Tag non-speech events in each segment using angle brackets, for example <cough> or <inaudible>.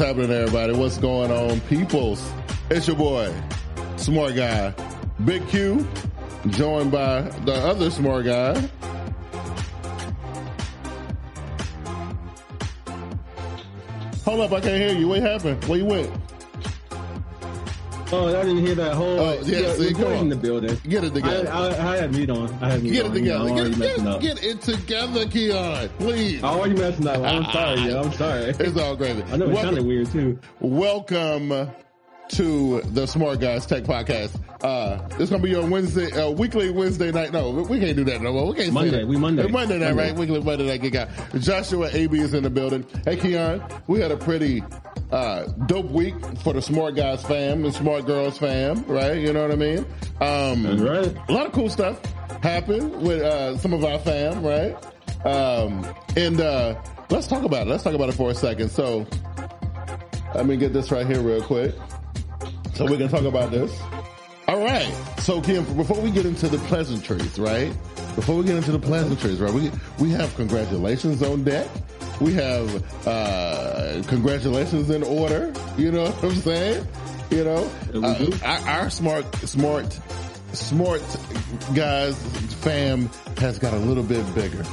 Happening, everybody? What's going on, peoples? It's your boy, smart guy, Big Q, joined by the other smart guy. Hold up, I can't hear you. What happened? Where you went? Oh, I didn't hear that whole. Oh, yeah, see, come on. in the building. Get it together. I, I had mute on. I had mute Get on. it together. Get, it- messing get, up. get it together, Keon. Please. I already messing up. I'm sorry. yo. I'm sorry. <laughs> It's all crazy. I know it Welcome- sounded weird too. Welcome to the Smart Guys Tech Podcast. Uh, it's gonna be your Wednesday, uh, weekly Wednesday night. No, we can't do that no more. We can't Monday. We Monday. It's Monday night, Monday. right? Weekly Monday night gig out. Joshua AB is in the building. Hey, Keon, we had a pretty uh, dope week for the Smart Guys fam and Smart Girls fam, right? You know what I mean? Um, That's right. a lot of cool stuff happened with uh, some of our fam, right? Um, and uh, let's talk about it. Let's talk about it for a second. So, let me get this right here real quick. So we're going to talk about this. All right. So Kim, before we get into the pleasantries, right? Before we get into the pleasantries, right? We we have congratulations on deck. We have uh congratulations in order. You know what I'm saying? You know, uh, our, our smart smart smart guys fam has got a little bit bigger.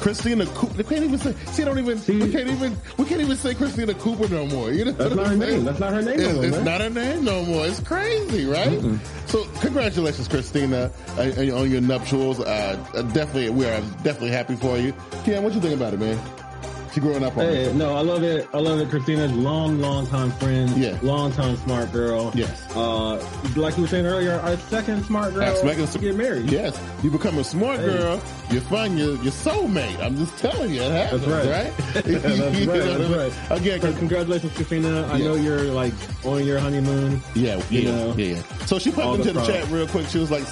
Christina Cooper. They can't even say. See, don't even. See? we can't even. We can't even say Christina Cooper no more. You know, That's not her saying? name. That's not her name no It's, more, it's not her name no more. It's crazy, right? So, congratulations, Christina, uh, on your nuptials. Uh, uh, definitely, we are definitely happy for you. Ken, what you think about it, man? She growing up on Hey, no, I love it. I love it. Christina's long, long time friend. Yeah. Long time smart girl. Yes. Uh, like you were saying earlier, our second smart girl second- to get married. Yes, you become a smart Hey. girl. You find your your soulmate. I'm just telling you, it happens, <laughs> That's right. <laughs> right? That's You right, that's what I mean? right. Again, So congratulations, Christina. I Yeah. know you're like on your honeymoon. Yeah, You yeah, know, yeah, yeah. So she popped into the the chat real quick. She was like,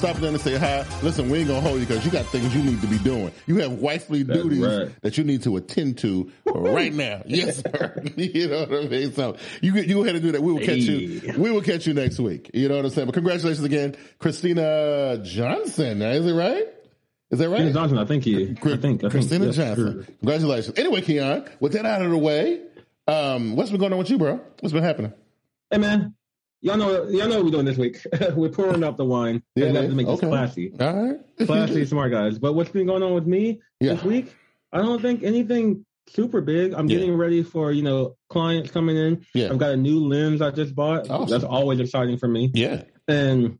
stop, stop and say hi. Listen, we ain't gonna hold you because you got things you need to be doing. You have wifely That's duties right. that you need to attend to right now. <laughs> Yes, sir. <laughs> you know what I mean? So you you go ahead and do that. We will catch you. We will catch you next week. You know what I'm saying? But congratulations again, Christina Johnson. Is it right? Is that right? Christina Johnson, I think he. I think. I Christina think, Johnson. Congratulations. Anyway, Keon, with that out of the way, um, what's been going on with you, bro? What's been happening? Hey man, y'all know y'all know what we're doing this week. <laughs> we're pouring up the wine. Yeah, we have to make this classy, All right. <laughs> classy, smart guys. But what's been going on with me Yeah. this week? I don't think anything super big. I'm Yeah. getting ready for you know clients coming in. Yeah. I've got a new lens I just bought. Awesome. That's always exciting for me. Yeah. And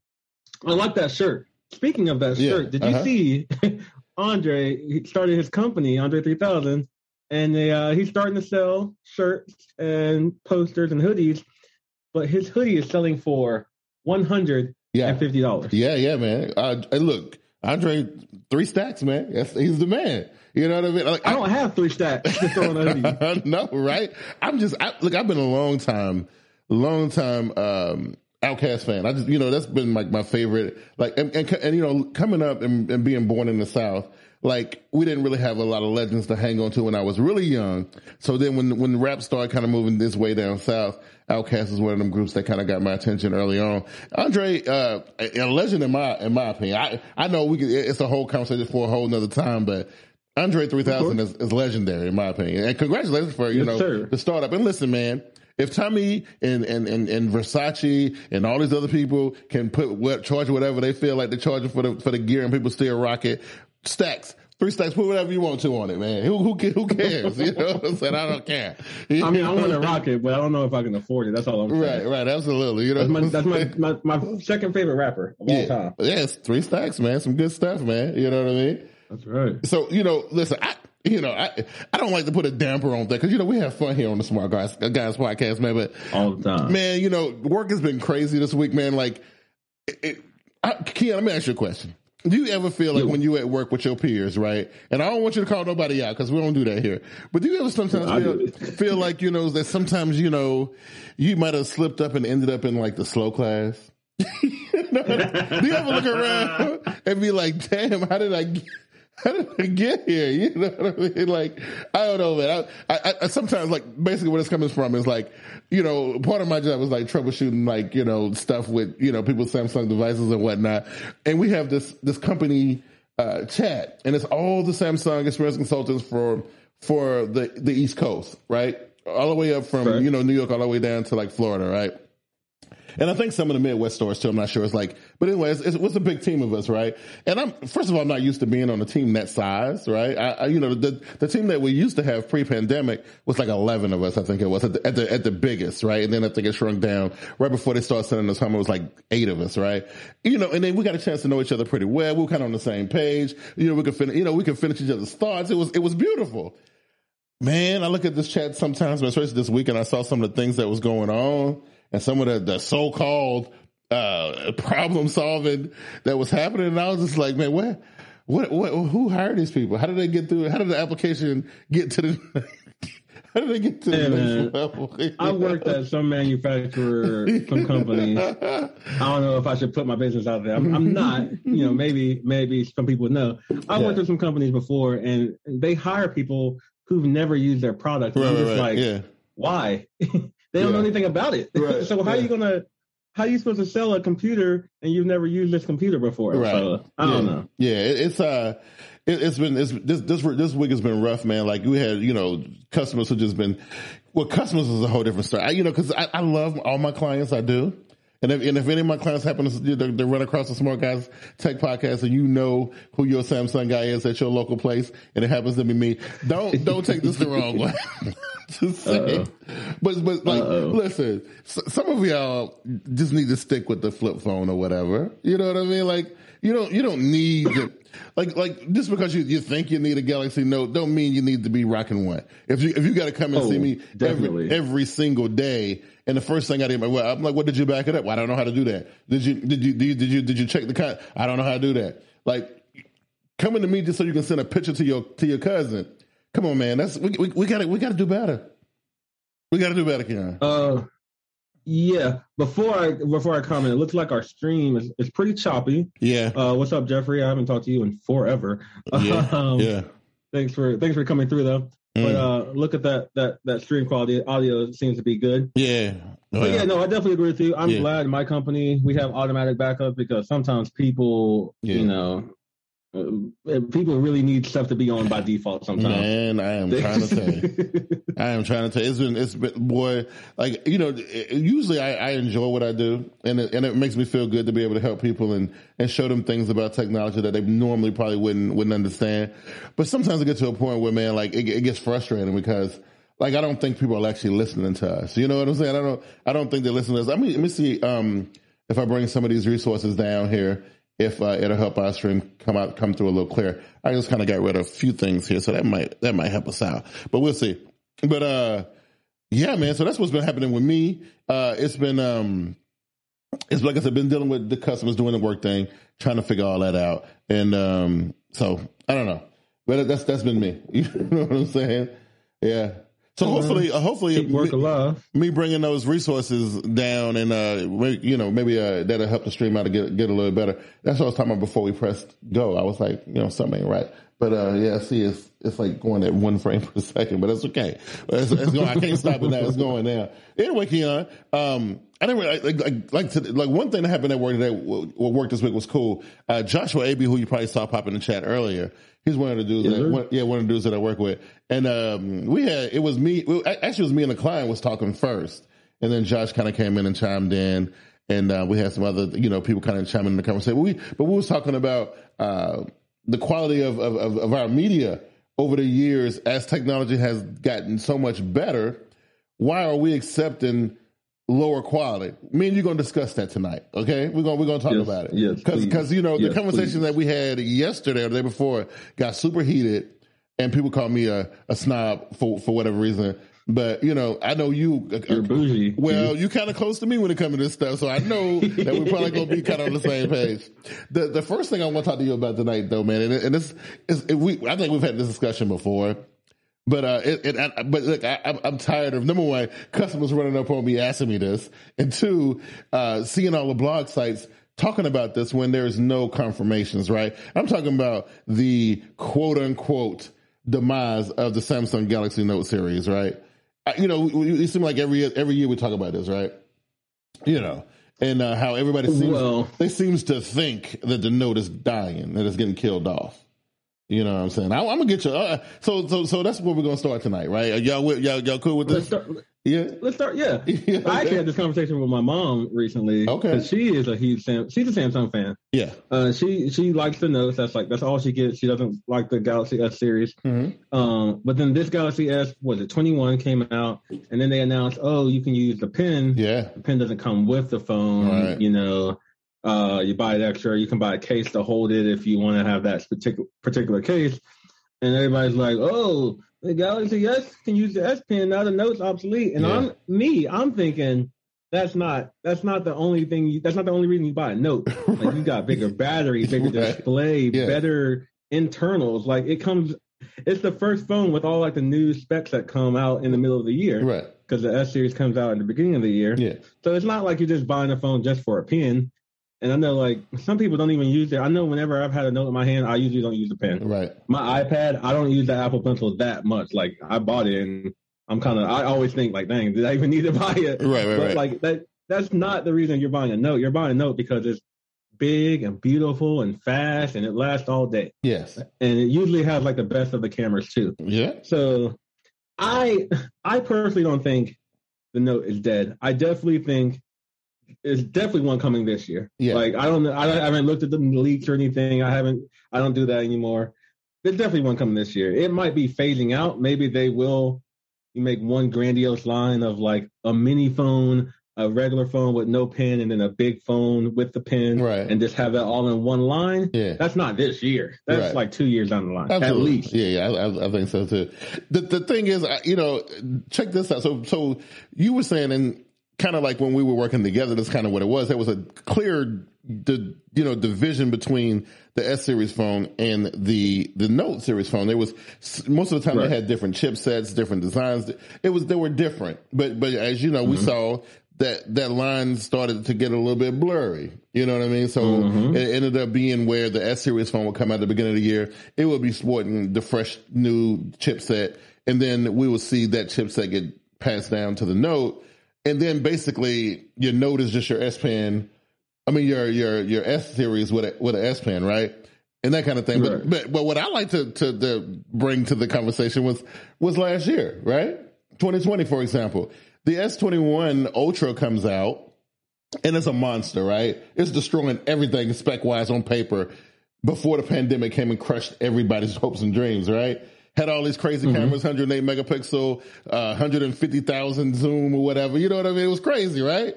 I like that shirt. Speaking of that Yeah, shirt, did uh-huh. you see <laughs> Andre? He started his company, Andre 3000, and they, uh, he's starting to sell shirts and posters and hoodies. But his hoodie is selling for one hundred Yeah. and fifty dollars. Yeah, yeah, man. Uh, look, Andre, three stacks, man. That's, he's the man. You know what I mean? Like, I don't have three stacks to throw on a hoodie. <laughs> I know, right? I'm just I, look. I've been a long time, long time um, OutKast fan. I just, you know, that's been like my favorite. Like, and, and, and you know, coming up and, and, being born in the South, like we didn't really have a lot of legends to hang on to when I was really young. So then when when rap started kind of moving this way down south, OutKast is one of them groups that kind of got my attention early on. Andre, uh, a legend in my in my opinion. I I know we could, it's a whole conversation for a whole nother time, but Andre 3000 is, is, legendary in my opinion. And congratulations for, you yes, know, sir. the startup. And listen, man, if Tommy and, and, and, and Versace and all these other people can put what charge whatever they feel like they're charging for the for the gear and people still rock it, stacks. Three stacks, put whatever you want to on it, man. Who who, who cares? <laughs> You know what I'm saying? I don't care. I mean, I want to rock it, but I don't know if I can afford it. That's all I'm saying. Right, right, absolutely. You know, that's my that's my, my, my, second favorite rapper of yeah. all time. Yeah, three stacks, man. Some good stuff, man. You know what I mean? That's right. So you know, listen, I you know, I I don't like to put a damper on that because you know we have fun here on the Smart Guys Guys podcast, man. But all the time, man. You know, work has been crazy this week, man. Like, it, it, I, Keon, let me ask you a question. Do you ever feel like when you at work with your peers, right? And I don't want you to call nobody out because we don't do that here. But do you ever sometimes feel, feel like you know that sometimes you know you might have slipped up and ended up in like the slow class? <laughs> you know, do you ever look around <laughs> and be like, "Damn, how did I?" How did I get here? You know what I mean? Like, I don't know, man. I, I, I, sometimes, like, basically what it's coming from is like, you know, part of my job is like troubleshooting, like, you know, stuff with, you know, people's Samsung devices and whatnot. And we have this, this company, uh, chat and it's all the Samsung experience consultants for, for the, the East Coast, right? All the way up from, right. you know, New York all the way down to like Florida, right? And I think some of the Midwest stores too. I'm not sure. It's like, but anyway, it's, it's, a big team of us, right? And I'm first of all, I'm not used to being on a team that size, right? I, I you know, the the team that we used to have pre-pandemic was like 11 of us. I think it was at the, at the at the biggest, right? And then I think it shrunk down right before they started sending us home. It was like eight of us, right? You know, and then we got a chance to know each other pretty well. We were kind of on the same page. You know, we could finish. You know, we could finish each other's thoughts. It was it was beautiful. Man, I look at this chat sometimes, especially this week, and I saw some of the things that was going on and some of the, the so-called uh, problem solving that was happening. And I was just like, man, what, what, what, who hired these people? How did they get through? How did the application get to the, <laughs> how did they get to hey, the level? I worked at some manufacturer, some company. <laughs> I don't know if I should put my business out there. I'm, I'm not, you know, maybe, maybe some people know. I yeah. worked with some companies before and they hire people who've never used their product. Right, right, right. like, yeah. why? <laughs> They don't yeah. know anything about it. Right. so how yeah. are you gonna how are you supposed to sell a computer and you've never used this computer before? Right. So, I don't know. Yeah, it's uh it, has been it's this this this week has been rough, man. Like we had you know customers who just been well, customers is a whole different story. I, you know, because I, I love all my clients, I do. And if, and if any of my clients happen to, run across the Smart Guys Tech Podcast and you know who your Samsung guy is at your local place and it happens to be me, don't, don't take this the wrong way. <laughs> Just saying. But, but like, Uh-oh. listen, some of y'all just need to stick with the flip phone or whatever. You know what I mean? Like, you don't, you don't need to, like, like just because you, you think you need a Galaxy Note, don't mean you need to be rocking one. If you, if you got to come and oh, see me every, every single day, and the first thing I did, well, I'm like, what did you back it up? Well, I don't know how to do that. Did you, did you, did you, did you, did you check the cut? I don't know how to do that. Like, coming to me just so you can send a picture to your, to your cousin. Come on, man. That's, we, we, we gotta, we gotta do better. We gotta do better, Keon. Uh, yeah. Before I before I comment, it looks like our stream is, is pretty choppy. Yeah. Uh, what's up, Jeffrey? I haven't talked to you in forever. Yeah. <laughs> um, yeah. Thanks for thanks for coming through though. Mm. But uh, look at that that that stream quality. Audio seems to be good. Yeah. Well, but yeah, no, I definitely agree with you. I'm yeah. glad my company we have automatic backup because sometimes people, yeah. you know, uh, people really need stuff to be on by default sometimes. Man, I am <laughs> trying to tell you. I am trying to tell you. It's been, it's been, boy, like, you know, usually I, I enjoy what I do and it, and it makes me feel good to be able to help people and, and show them things about technology that they normally probably wouldn't, wouldn't understand. But sometimes it gets to a point where, man, like, it, it gets frustrating because, like, I don't think people are actually listening to us. You know what I'm saying? I don't, I don't think they're listening to us. I mean, let me see, um, if I bring some of these resources down here if uh, it'll help our stream come out, come through a little clear. I just kind of got rid of a few things here, so that might that might help us out. But we'll see. But uh, yeah, man. So that's what's been happening with me. Uh, it's been um, it's like I said, been dealing with the customers doing the work thing, trying to figure all that out, and um, so I don't know, but that's that's been me. <laughs> You know what I'm saying? Yeah. So hopefully, uh, hopefully, work me, alive. me bringing those resources down and uh, maybe, you know, maybe uh, that'll help the stream out to get get a little better. That's what I was talking about before we pressed go. I was like, you know, something ain't right. But uh, yeah, see, it's it's like going at one frame <laughs> per second, but it's okay. It's, it's going, I can't stop it now. It's going now. Anyway, Keon, um, I didn't really, like like like, to, like one thing that happened at work today. What worked this week was cool. Uh, Joshua Ab, who you probably saw pop in the chat earlier, he's one of the dudes. Yes, that, one, yeah, one of the dudes that I work with, and um, we had it was me. Actually, it was me and the client was talking first, and then Josh kind of came in and chimed in. And uh, we had some other, you know, people kind of chiming in the conversation. We, but we was talking about uh, the quality of, of, of our media over the years as technology has gotten so much better. Why are we accepting lower quality? Me and you're going to discuss that tonight. Okay, we're gonna we're going to talk Yes, about it. yes, because because you know the conversation please. that we had yesterday or the day before got super heated, and people call me a, a snob for for whatever reason. But you know, I know you. uh, You're bougie. Well, you kind of close to me when it comes to this stuff, so I know that we're probably going to be <laughs> kind of on the same page. The the first thing I want to talk to you about tonight, though, man, and, and this is we. I think we've had this discussion before, but uh, it, it I, but look, I, I'm, I'm tired of number one, customers running up on me asking me this, and two, uh, seeing all the blog sites talking about this when there's no confirmations. Right? I'm talking about the quote unquote demise of the Samsung Galaxy Note series. Right? You know, it seems like every every year we talk about this, right? You know, and uh, how everybody seems Well- they seems to think that the note is dying, that it's getting killed off. You know what I'm saying? I, I'm gonna get you. Uh, so so so that's where we're gonna start tonight, right? Are y'all y'all y'all cool with Let's this? start. Yeah. Let's start. Yeah, <laughs> Yeah, I actually had this conversation with my mom recently. Okay, she is a huge Sam. She's a Samsung fan. Yeah. Uh, she she likes the notes. That's like that's all she gets. She doesn't like the Galaxy S series. Mhm. Um, but then this Galaxy S was it 21 came out, and then they announced, oh, you can use the pen. Yeah. The pen doesn't come with the phone. Right. You know, uh, you buy it extra. You can buy a case to hold it if you want to have that particular particular case. And everybody's like, oh, the Galaxy S can use the S Pen. Now the Note's obsolete. And Yeah. I'm me. I'm thinking that's not that's not the only thing. You, that's not the only reason you buy a Note. <laughs> Like you got bigger battery, bigger Right. display, Yeah. better internals. Like it comes. It's the first phone with all like the new specs that come out in the middle of the year Right. because the S series comes out in the beginning of the year. Yeah. So it's not like you're just buying a phone just for a pen. And I know like some people don't even use it. I know whenever I've had a note in my hand, I usually don't use the pen. Right. My iPad, I don't use the Apple Pencil that much. Like I bought it and I'm kind of, I always think like, dang, did I even need to <laughs> buy it? Right. Right. but Right. like that, that's not the reason you're buying a note. You're buying a note because it's big and beautiful and fast and it lasts all day. yes. And it usually has like the best of the cameras too. Yeah. So I I personally don't think the note is dead. I definitely think there's definitely one coming this year. Yeah. Like I don't know I haven't looked at the leaks or anything. I haven't I don't do that anymore. There's definitely one coming this year. It might be phasing out. Maybe they will You make one grandiose line of like a mini phone, a regular phone with no pen, and then a big phone with the pen, Right. and just have that all in one line. Yeah. That's not this year. That's Right. like two years down the line, Absolutely. at least. Yeah, yeah, I, I- I think so too. The the thing is, you know, check this out. So so you were saying, and kind of like when we were working together, that's kind of what it was. There was a clear, the you know, division between the S series phone and the the Note series phone. There was most of the time Right. they had different chipsets, different designs. It was they were different, but but as you know, we mm-hmm. saw. That that line started to get a little bit blurry. You know what I mean? So mm-hmm. it ended up being where the S series phone would come out at the beginning of the year. It would be sporting the fresh new chipset, and then we would see that chipset get passed down to the Note, and then basically your Note is just your S Pen. I mean your your your S series with a, with an S Pen, right? And that kind of thing. But but but what I like to, to to bring to the conversation was was last year, right? 2020, for example. The S21 Ultra comes out and it's a monster, right? It's destroying everything spec wise on paper before the pandemic came and crushed everybody's <laughs> hopes and dreams, right? Had all these crazy cameras, 108 megapixel, uh, 150,000 zoom or whatever. You know what I mean? It was crazy, right?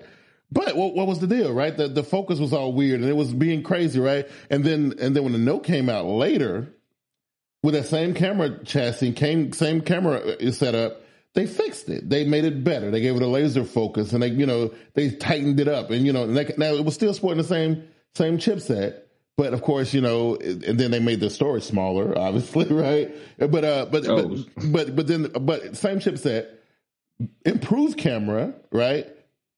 But what, what was the deal, right? The, the focus was all weird and it was being crazy, right? And then, and then when the Note came out later with that same camera chassis, came, same camera is set up, they fixed it. They made it better. They gave it a laser focus and they, you know, they tightened it up and, you know, and they, now it was still sporting the same, same chipset, but of course, you know, and then they made the storage smaller, <laughs> obviously, right? But uh, but oh. but but but then but same chipset, improved camera, right?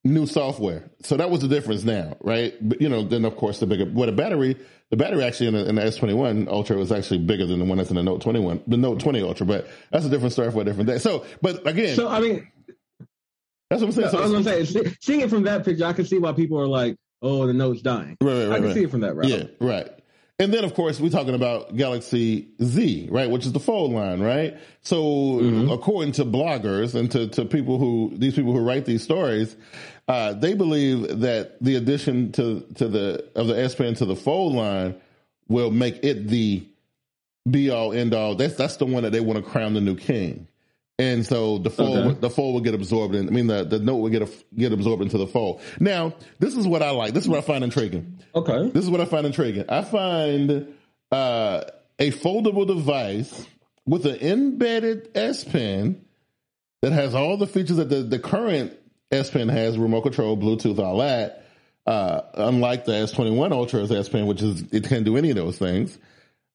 New software, so that was the difference now, right? But you know, then of course the bigger, what a battery, the battery actually in the, in the S21 Ultra was actually bigger than the one that's in the Note 21, the Note 20 Ultra, but that's a different story for a different day. So, but again, so I mean, that's what I'm saying. So, I was gonna say, seeing it from that picture, I can see why people are like, "Oh, the note's dying." Right, right. I can right. see it from that route. Yeah, right. And then, of course, we're talking about Galaxy Z, right, which is the fold line, right? So, mm-hmm. according to bloggers and to, to people who these people who write these stories, uh, they believe that the addition to to the of the S Pen to the fold line will make it the be all end all. That's that's the one that they want to crown the new king. And so the fold, okay. the fold will get absorbed in. I mean, the, the note will get a, get absorbed into the fold. Now, this is what I like. This is what I find intriguing. Okay. This is what I find intriguing. I find uh, a foldable device with an embedded S Pen that has all the features that the, the current S Pen has: remote control, Bluetooth, all that. Uh, unlike the S21 Ultra's S Pen, which is it can't do any of those things.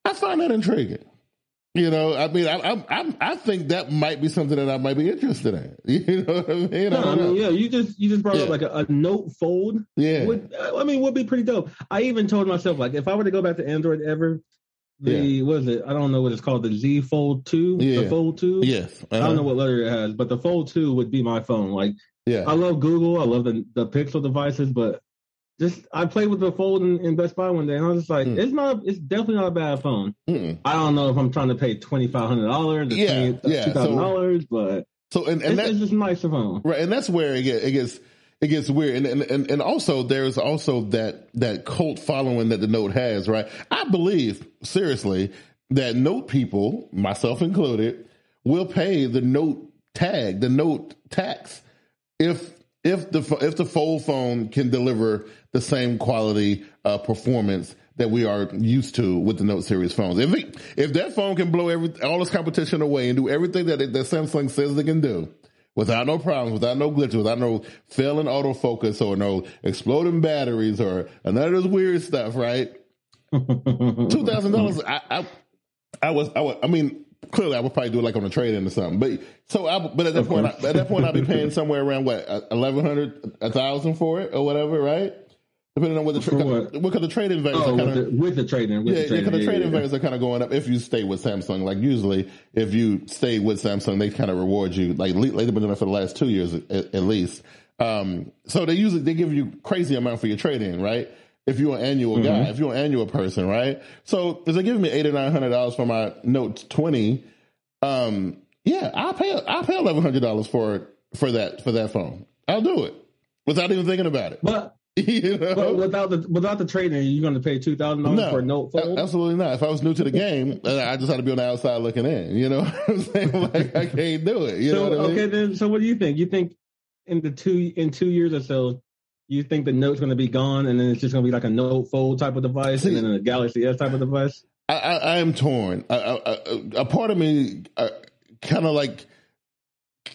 I find that intriguing. You know, I mean, I, I, I, think that might be something that I might be interested in. <laughs> You know what I mean? No, I, mean, yeah, you just you just brought yeah. up like a, a, note fold. Yeah, would, I mean, would be pretty dope. I even told myself like, if I were to go back to Android ever, the yeah. what is it? I don't know what it's called. The Z Fold Two, yeah. the Fold Two. Yes, uh-huh. I don't uh-huh. know what letter it has, but the Fold Two would be my phone. Like, yeah, I love Google. I love the the Pixel devices, but just I played with the fold in, in, Best Buy one day, and I was just like, mm. it's not, it's definitely not a bad phone. Mm-mm. I don't know if I'm trying to pay twenty five hundred dollars, yeah, yeah, two thousand dollars, but so and, and it's, it's just nice phone, right? And that's where it gets it gets it gets weird, and and and also there's also that that cult following that the Note has, right? I believe seriously that Note people, myself included, will pay the Note tag, the Note tax, if if the if the fold phone can deliver the same quality uh, performance that we are used to with the Note series phones. If it, if that phone can blow every all its competition away and do everything that it, that Samsung says they can do without no problems, without no glitches, without no failing autofocus or no exploding batteries or none of this weird stuff, right? <laughs> Two thousand dollars. I, I I was I was I mean clearly I would probably do it like on a trade in or something. But so I, but at that point, I, at that point, I'd be paying <laughs> somewhere around what eleven hundred, a thousand for it or whatever, right? Depending on what the trade, because the trade-in values oh, are kind of with the, trade-in, yeah, because the, the trade-in values are kind of going up if you stay with Samsung. Like usually, if you stay with Samsung, they kind of reward you. Like they've been doing it for the last two years at, at least. Um, so they usually they give you crazy amount for your trade-in, right? If you're an annual mm-hmm. guy, if you're an annual person, right? So if they give me eight or nine hundred dollars for my Note 20, um, yeah, I'll pay I'll pay eleven hundred dollars for for that for that phone. I'll do it without even thinking about it. But <laughs> you know? But without the without the trading, you're going to pay two thousand dollars for a note fold? Absolutely not. If I was new to the game, <laughs> I just had to be on the outside looking in. You know what <laughs> I'm saying? Like I can't do it. You so, know okay, mean? then. So what do you think? You think in the two in two years or so, you think the note's going to be gone, and then it's just going to be like a note fold type of device, and then a Galaxy S type of device? I, I, I am torn. a part of me uh, kind of like,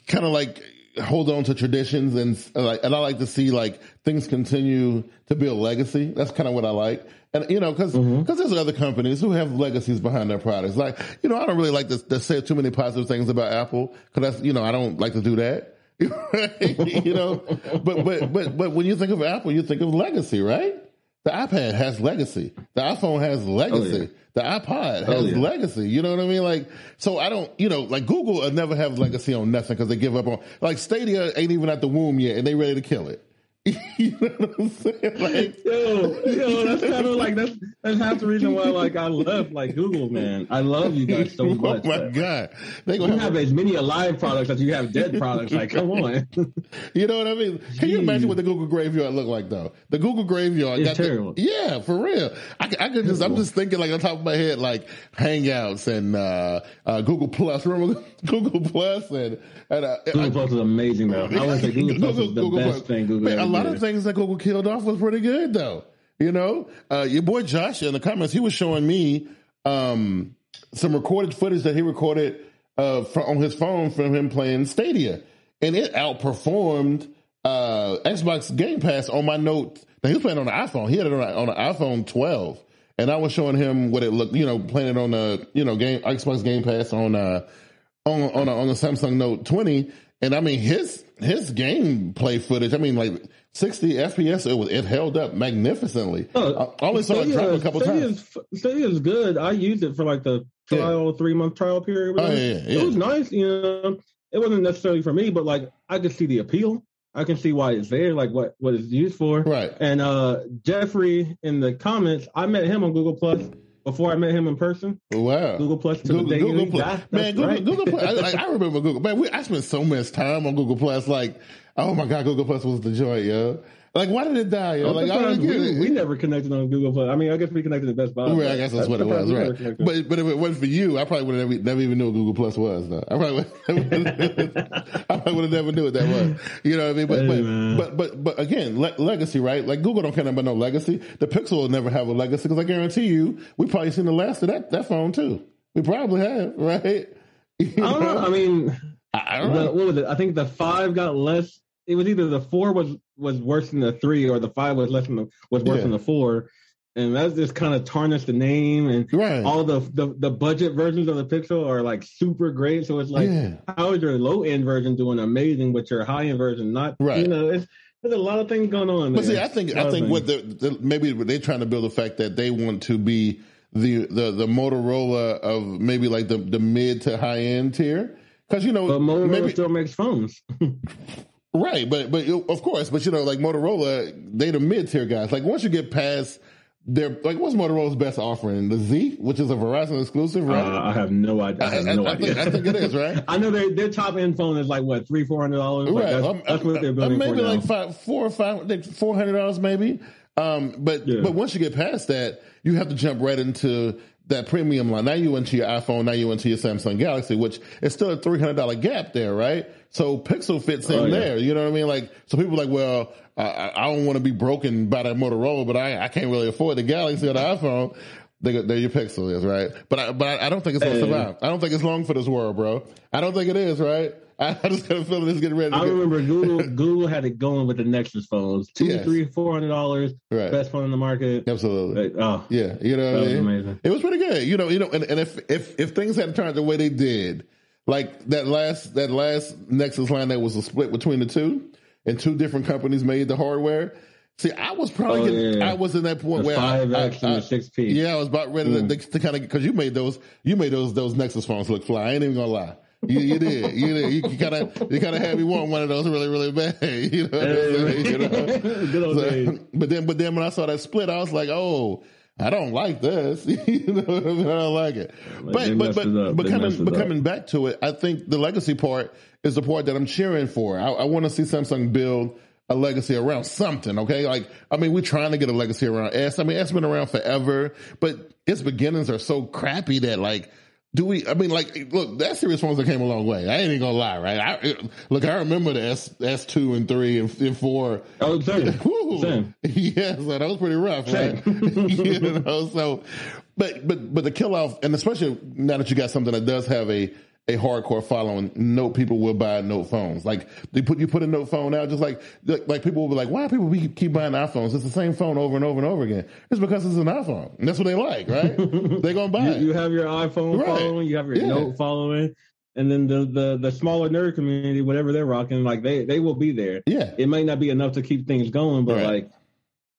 kind of like hold on to traditions and like, and I like to see like things continue to build legacy. That's kind of what I like. And you know, because because mm-hmm. there's other companies who have legacies behind their products. Like you know, I don't really like to, to say too many positive things about Apple because that's you know I don't like to do that. <laughs> you know, but but but but when you think of Apple, you think of legacy, right? The iPad has legacy. The iPhone has legacy. Oh, yeah. The iPod oh, has oh, yeah. legacy. You know what I mean? Like, so I don't, you know, like Google will never have legacy on nothing because they give up on, like Stadia ain't even at the womb yet and they ready to kill it. <laughs> you know what I'm saying? Like, yo, yo, that's kind of like that's that's half the reason why like I love like Google, man. I love you guys so <laughs> oh much. Oh my man. god, they gonna have, have as many alive products as you have dead products. Like, come on. <laughs> you know what I mean? Can you imagine what the Google graveyard looked like though? The Google graveyard it's terrible. The, yeah, for real. I, I could just I'm just thinking like on top of my head like Hangouts and uh, uh, Google Plus. Remember Google Plus and and uh, Google I, Plus is amazing though. I would say Google, Google Plus is the Google best Plus. thing Google. Man, lot of things that Google killed off was pretty good though. You know, uh, your boy Josh in the comments, he was showing me um, some recorded footage that he recorded uh, on his phone from him playing Stadia, and it outperformed uh, Xbox Game Pass on my Note. Now he was playing on the iPhone. He had it on, on an iPhone 12, and I was showing him what it looked, you know, playing it on the, you know, game Xbox Game Pass on uh on on a, on the Samsung Note 20, and I mean his his gameplay footage. I mean, like 60 FPS, it was it held up magnificently. Oh, I only saw it drop a couple Stadia times. Is, Stadia is good. I used it for like the trial, three month trial period. Oh, yeah, yeah, yeah. It was nice. You know, it wasn't necessarily for me, but like I could see the appeal. I can see why it's there, like what what it's used for. Right. And uh Jeffrey in the comments, I met him on Google Plus before I met him in person. Wow. Google Plus to Google, the day Google Plus. that- man, Google, right. Google Plus. I, <laughs> like, I remember Google. Man, we, I spent so much time on Google Plus. Like, oh my god, Google Plus was the joy, yo. Like, why did it die, yo? I'm Like, I don't get we, it. we never connected on Google Plus. I mean, I guess we connected at Best Buy. Right, I guess that's what it was, right? But but if it wasn't for you, I probably would have never, never even knew what Google Plus was. Though I probably would, <laughs> I probably would have never knew what that was. You know what I mean? But Hey, but, but but but again, le- legacy, right? Like Google don't care about no legacy. The Pixel will never have a legacy because I guarantee you, we probably seen the last of that that phone too. We probably have, <laughs> right? You I don't know. I mean, I, I don't the, know. what was it? I think the five got less. It was either the four was was worse than the three, or the five was less than the was worse Yeah. than the four, and that's just kind of tarnished the name and Right. all the, the the budget versions of the Pixel are like super great. So it's like, yeah. how is your low end version doing amazing, but your high end version not? Right. You know, it's there's a lot of things going on. But see. I think I think what the, the maybe they're trying to build the fact that they want to be the the the Motorola of maybe like the the mid to high end tier because you know but Motorola maybe still makes phones. <laughs> right, but but of course, but you know like Motorola they the mid tier guys. Like once you get past their like what's Motorola's best offering? The Z, which is a Verizon exclusive, right? Uh, I have no idea. I have no I, idea. think, I think it is right. <laughs> I know their their top end phone is like what three four hundred dollars. Like right. that's, Um, that's what they're uh, building maybe for now. like five, four or five, like four hundred dollars, maybe. Um, but Yeah. but once you get past that, you have to jump right into that premium line. Now you into your iPhone. Now you into your Samsung Galaxy, which is still a three hundred dollar gap there, right? So Pixel fits in Oh, yeah. there. You know what I mean? Like so, people are like, well, I, I don't want to be broken by that Motorola, but I I can't really afford the Galaxy or the iPhone. They go, there your Pixel is, right? But I, but I, I don't think it's gonna Hey. survive. I don't think it's long for this world, bro. I don't think it is, right? I, <laughs> I just got a feeling it's getting ready. I get, remember Google <laughs> Google had it going with the Nexus phones, two, Yes. three, four hundred dollars, Right. best phone in the market. Absolutely. Like, oh, Yeah, you know what I mean. amazing. It was pretty good. You know, you know, and, and if if if things hadn't turned the way they did, like that last that last Nexus line that was a split between the two, and two different companies made the hardware. See, I was probably Oh, getting, yeah. I was in that point The where I- five X I- and I- six P. yeah, I was about ready Mm. to, to kind of because you made those you made those those Nexus phones look fly. I ain't even gonna lie. You, you did. You did. You kind of you kind of had me want one of those really really bad. <laughs> You know what I'm saying? You know? <laughs> Good old So, days. <laughs> but then, but then when I saw that split, I was like, oh, I don't like this. you know I mean? I don't like it. Like, but but but but coming but coming back to it, I think the legacy part is the part that I'm cheering for. I, I want to see Samsung build a legacy around something. Okay, like I mean, we're trying to get a legacy around S. I mean, S been around forever, but its beginnings are so crappy that like. Do we? I mean, like, look, that series phones that came a long way. I ain't even gonna lie, right? I, look, I remember the S S two and three and, and four. Oh, same. <laughs> Same. <laughs> Yeah, so that was pretty rough, right? <laughs> you know, so, but but but the kill off, and especially now that you got something that does have a a hardcore following, No people will buy Note phones. Like they put you put a Note phone out, just like like, like people will be like, why people be, keep buying iPhones? It's the same phone over and over and over again. It's because it's an iPhone. And that's what they like, right? <laughs> They're gonna buy You, it. you have your iPhone Right. following, you have your Yeah. Note following, and then the, the the smaller nerd community, whatever they're rocking, like they they will be there. yeah, It might not be enough to keep things going, but Right. like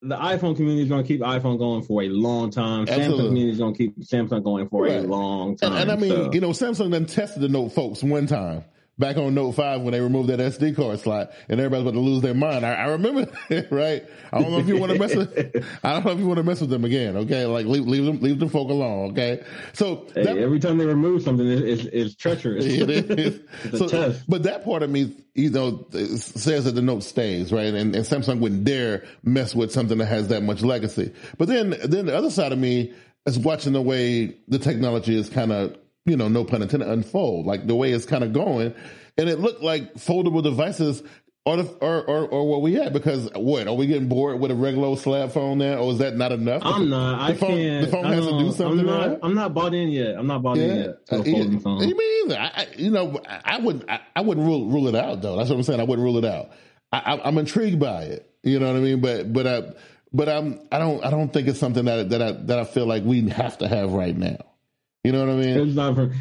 the iPhone community is going to keep iPhone going for a long time. Samsung community is going to keep Samsung going for Right. a long And, time. and I mean, so- you know, Samsung then tested the Note folks one time back on Note 5 when they removed that SD card slot and everybody's about to lose their mind. I, I remember <laughs> that, right? I don't know if you want to mess with, <laughs> I don't know if you want to mess with them again. Okay. Like leave, leave them, leave the folk alone. Okay. So Hey, that- every time they remove something, it- it's, it's treacherous. <laughs> it is. it's So, test. but that part of me, you know, says that the note stays, right? And, and Samsung wouldn't dare mess with something that has that much legacy. But then, then the other side of me is watching the way the technology is kind of, you know, no pun intended, unfold, like the way it's kind of going. And it looked like foldable devices are, the, are, are, are what we had because what, are we getting bored with a regular old slab phone now? Or is that not enough? I'm not. I phone- can't. the phone I has to do something, I'm not. right? I'm not bought in yet. I'm not bought in yet to a Uh, folding yeah. phone. Me either. I, I, you know, I, I wouldn't. I, I wouldn't rule rule it out though. That's what I'm saying. I wouldn't rule it out. I, I, I'm intrigued by it. You know what I mean? But but I, but I'm I don't I don't think it's something that that I that I feel like we have to have right now. You know what I mean? It's not for. And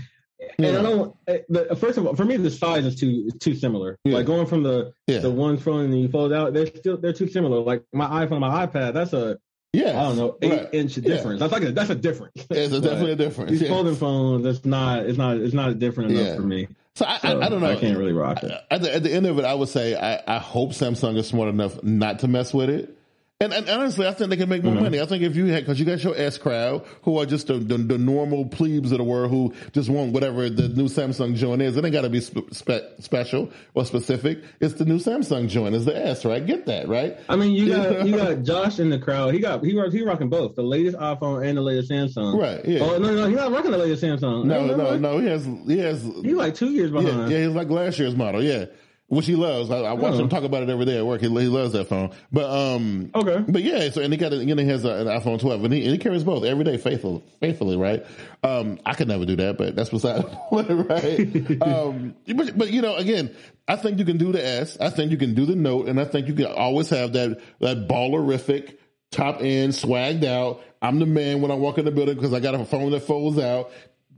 yeah. I don't. Eh, first of all, for me, the size is too too similar. Yeah. Like going from the yeah. the one phone and you fold out, they're still they're too similar. Like my iPhone, my iPad, that's a yeah, I don't know, eight right. inch difference. That's like a, that's a difference. It's a, <laughs> definitely a difference. These folding phones, it's not, it's not, it's not different enough for me. So I, so I, I, don't know. I can't really rock it. At the, at the end of it, I would say I, I hope Samsung is smart enough not to mess with it. And, and, honestly, I think they can make more mm-hmm. money. I think if you had, because you got your S crowd, who are just the, the, the, normal plebes of the world who just want whatever the new Samsung joint is. It ain't got to be spe- spe- special or specific. It's the new Samsung joint. Is the S, right? Get that, right? I mean, you got <laughs> you got Josh in the crowd. He got he he rocking both the latest iPhone and the latest Samsung. Right. Yeah. Oh no, no, he's not rocking the latest Samsung. No, no, no. He has he has. He's like two years behind. Yeah, yeah, he's like last year's model. Yeah which he loves. I, I watch oh. him talk about it every day at work. He, he, loves that phone. But um, okay. But yeah, so and he got a, know he has a, an iPhone 12, and he, and he carries both every day faithful, faithfully, right? Um, I could never do that, but that's beside the point, right? um, but but you know, again, I think you can do the S. I think you can do the Note, and I think you can always have that that ballerific top end, swagged out. I'm the man when I walk in the building because I got a phone that folds out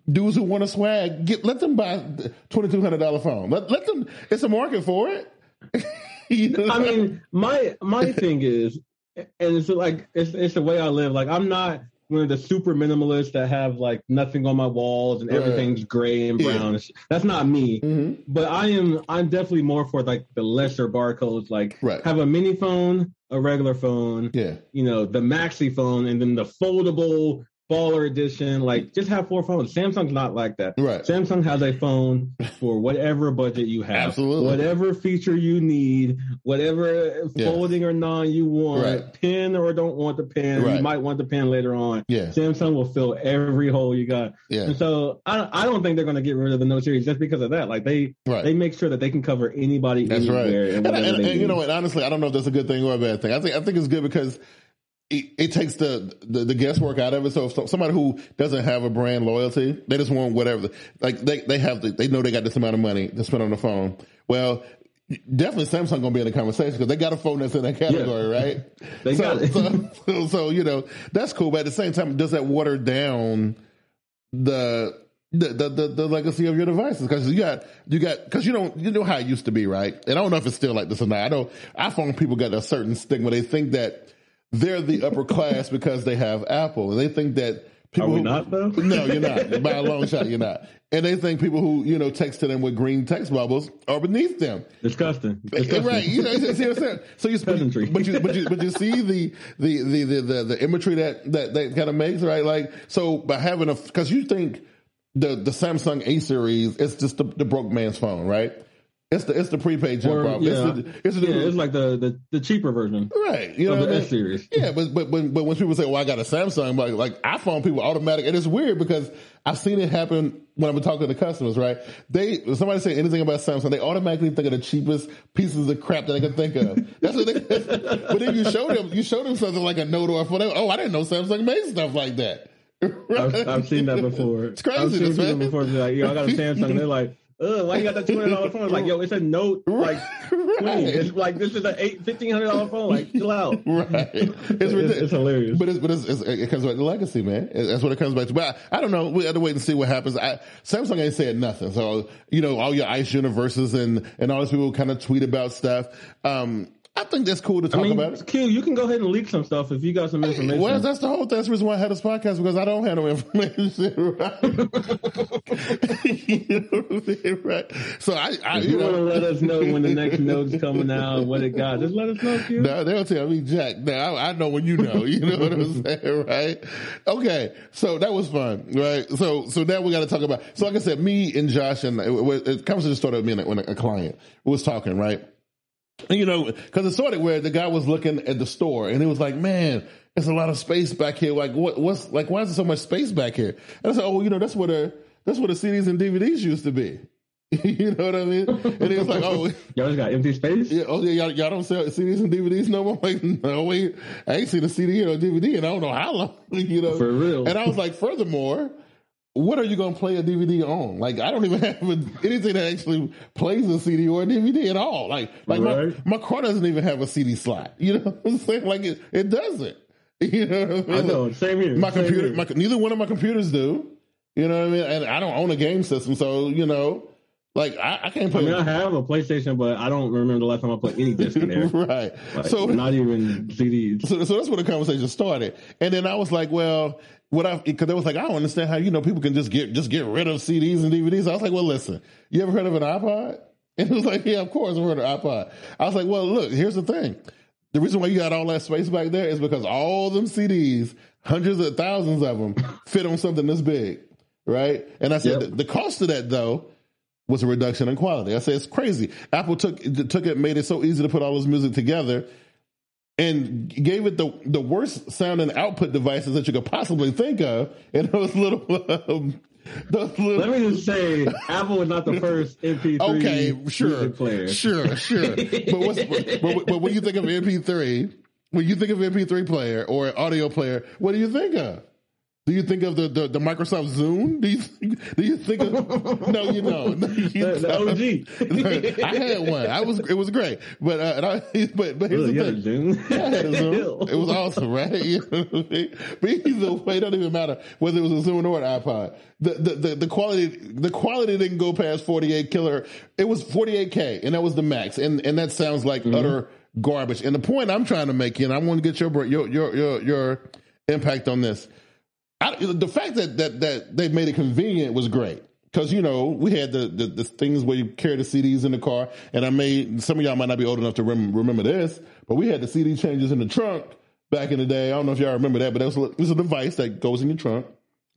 dudes who want to swag, get let them buy twenty two hundred dollar phone. Let let them. It's a market for it. <laughs> you know? I mean, my my <laughs> thing is, and it's like it's it's the way I live. Like I'm not one of the super minimalists that have like nothing on my walls and everything's gray and brown. Yeah. That's not me. Mm-hmm. But I am I'm definitely more for like the lesser barcodes. Like right. have a mini phone, a regular phone, yeah, you know, the maxi phone, and then the foldable baller edition. Like, just have four phones. Samsung's not like that. Right. Samsung has a phone for whatever budget you have. Absolutely. Whatever feature you need, whatever yeah. folding or non you want, right. pin or don't want the pin. Right. You might want the pin later on. Yeah. Samsung will fill every hole you got. Yeah. And so I, I don't think they're going to get rid of the Note series just because of that. Like they right. they make sure that they can cover anybody That's anywhere. Right. And, and, and, and you know what? Honestly, I don't know if that's a good thing or a bad thing. I think I think it's good because it, it, takes the, the, the guesswork out of it. So, so, somebody who doesn't have a brand loyalty, they just want whatever. Like they they have the, they know they got this amount of money to spend on the phone. Well, definitely Samsung gonna be in the conversation because they got a phone that's in that category, yeah. right? <laughs> they so, got it. so, so, so you know that's cool, but at the same time, does that water down the the, the, the, the, legacy of your devices because you got you got because you don't you know how it used to be right and I don't know if it's still like this or not I know iPhone people got a certain stigma they think that they're the upper class because they have Apple, and they think that people. Are we who, not though? <laughs> No, you're not. By a long shot, you're not. And they think people who you know text to them with green text bubbles are beneath them. Disgusting. Disgusting. Right. You know, see what I'm saying? So you, Peasantry. but you, but you, but you see the the the the the, the imagery that that that kind of makes right. Like so by having a because you think the the Samsung A series is just the, the broke man's phone, right? It's the it's the prepaid jump or, Yeah, it's, the, it's, the, yeah, it's like the, the, the cheaper version, right? You know, the S series. Yeah, but but when but when people say, "Well, I got a Samsung," like like iPhone people automatic, and it's weird because I've seen it happen when I've been talking to customers. Right? They somebody say anything about Samsung, they automatically think of the cheapest pieces of crap that they can think of. <laughs> That's what they. <laughs> but then you show them you show them something like a Note or a phone. Oh, I didn't know Samsung made stuff like that. Right? <laughs> I've, I've, seen that before. It's crazy. I've seen people before be like, "Yo, I got a Samsung." They're like Ugh, why you got that two hundred dollar phone? Like, yo, it's a note like twenty. It's like this is a eight fifteen hundred dollar phone. Like, chill out. <laughs> Right. <laughs> It's, it's, it's, hilarious. But it's but it's, it's, it comes back to legacy, man. That's what it comes back to. But I, I, don't know. We have to wait and see what happens. I, Samsung ain't saying nothing. So you know, all your Ice Universes and and all these people kind of tweet about stuff. Um, I think that's cool to talk I mean, about. Q, you can go ahead and leak some stuff if you got some information. Well, that's the whole thing. that's the reason why I had this podcast because I don't have no information, <laughs> right? you know what I'm saying, right? So I, I you, you want to let us know when the next note's <laughs> coming out, what it got. Just let us know, Q. No, they'll tell me, Jack. Now I, I know when you know. <laughs> You know what I'm saying, right? Okay, so that was fun, right? So so now we got to talk about. So like I said, me and Josh and it, it, it conversation started with me and a, a client was talking, right? You know, because it started where the guy was looking at the store and it was like, man, there's a lot of space back here. Like, what, what's like, why is there so much space back here? And I said, oh, you know, that's where the that's where the CDs and DVDs used to be. <laughs> you know what I mean? And he was like, "Oh, <laughs> y'all just got empty space." Yeah. Oh, yeah. Y'all, y'all don't sell CDs and DVDs no more. I'm <laughs> like, no, wait, I ain't seen a CD or a DVD, and I don't know how long. You know, for real. And I was like, furthermore, what are you going to play a DVD on? Like, I don't even <laughs> have a, anything that actually plays a CD or a DVD at all. Like, like right. my, my car doesn't even have a CD slot. <laughs> You know what I'm saying? Like, it, it doesn't. <laughs> You know what I mean? I know. Same here. My same computer, here. My, neither one of my computers do. You know what I mean? And I don't own a game system, so you know, like I, I can't play. I mean, I have a PlayStation, but I don't remember the last time I put any disc in there. right. Like, so not even CDs. So, so that's where the conversation started. And then I was like, well, what I because they was like, I don't understand how you know people can just get just get rid of CDs and DVDs. I was like, well, listen, you ever heard of an iPod? <laughs> And it was like, yeah, of course I've heard of iPod. I was like, well, look, here's the thing. The reason why you got all that space back there is because all them CDs, hundreds of thousands of them, <laughs> fit on something this big right? And I said yep. the, cost of that though was a reduction in quality. I said it's crazy. Apple took took it, made it so easy to put all this music together, and gave it the the worst sounding output devices that you could possibly think of, and those little. <laughs> Um, those little... Let me just say, Apple was not the first <laughs> MP3 okay, sure, player. Sure, sure. but, what's, but, but when you think of MP3, when you think of MP3 player or audio player, what do you think of? Do you think of the, the, the, Microsoft Zune? Do you think, do you think of no? You know, <laughs> no, you the, the OG. I had one. I was it was great, but uh, I, <laughs> but but here's the thing. Yeah, I had a Zune. It was awesome, right? <laughs> You know But either way, it doesn't even matter whether it was a Zune or an iPod. The, the the the quality the quality didn't go past 48 killer. It was 48k, and that was the max, and and that sounds like mm-hmm. utter garbage. And the point I'm trying to make, and I want to get your your your your, your impact on this I, the fact that, that that they made it convenient was great because you know we had the, the, the things where you carry the CDs in the car, and I made some of y'all might not be old enough to rem- remember this, but we had the CD changes in the trunk back in the day. I don't know if y'all remember that, but it was, was a device that goes in your trunk.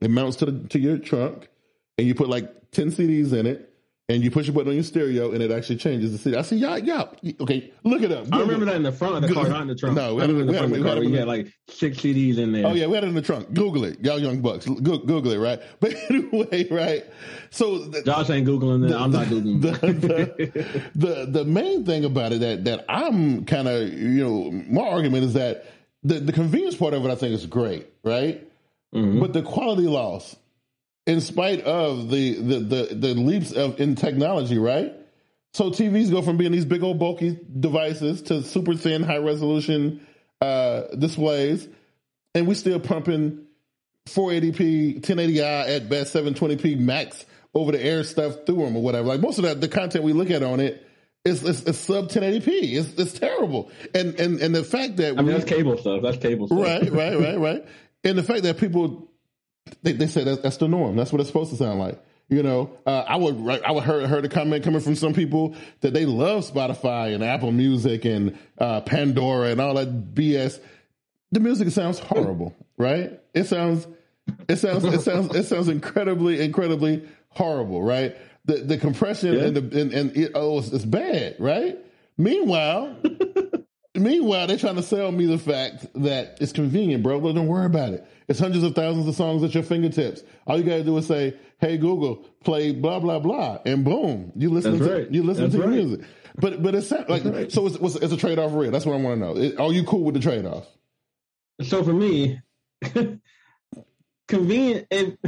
It mounts to the to your trunk, and you put like ten CDs in it, and you push a button on your stereo and it actually changes the CD. I see, y'all, y'all, okay, look it up. I remember that in the front of the car, not in the trunk. No, we had, it in the front of the car. You had like six CDs in there. Oh yeah, we had it in the trunk. Google it, y'all young bucks. Google it, right? <laughs> But anyway, right. So the, Josh ain't googling it. I'm not googling. <laughs> The, the, the, the main thing about it that that I'm kind of you know my argument is that the the convenience part of it I think is great, right? Mm-hmm. But the quality loss in spite of the the the, the leaps of in technology, right? So TVs go from being these big old bulky devices to super thin, high resolution uh, displays, and we still pumping 480p, 1080i at best, 720p max over the air stuff through them or whatever. Like most of that, the content we look at on it is, is, is sub 1080p. It's, it's terrible. And and and the fact that I mean we, that's cable stuff. That's cable stuff. Right, right, right, right. And the fact that people they, they say that, that's the norm. That's what it's supposed to sound like. You know, uh, I would I would heard heard a comment coming from some people that they love Spotify and Apple Music and uh, Pandora and all that BS. The music sounds horrible, right? It sounds it sounds it sounds it sounds incredibly incredibly horrible, right? The the compression yeah. and the and, and it, oh it's, it's bad, right? Meanwhile, <laughs> meanwhile they're trying to sell me the fact that it's convenient, bro. But don't worry about it. It's hundreds of thousands of songs at your fingertips. All you got to do is say, "Hey Google, play blah blah blah," and boom, you listen That's to right. you listen That's to right. music. But but it's like right. so. It's, it's a trade off real. That's what I want to know. It, are you cool with the trade off? So for me, <laughs> convenient. It,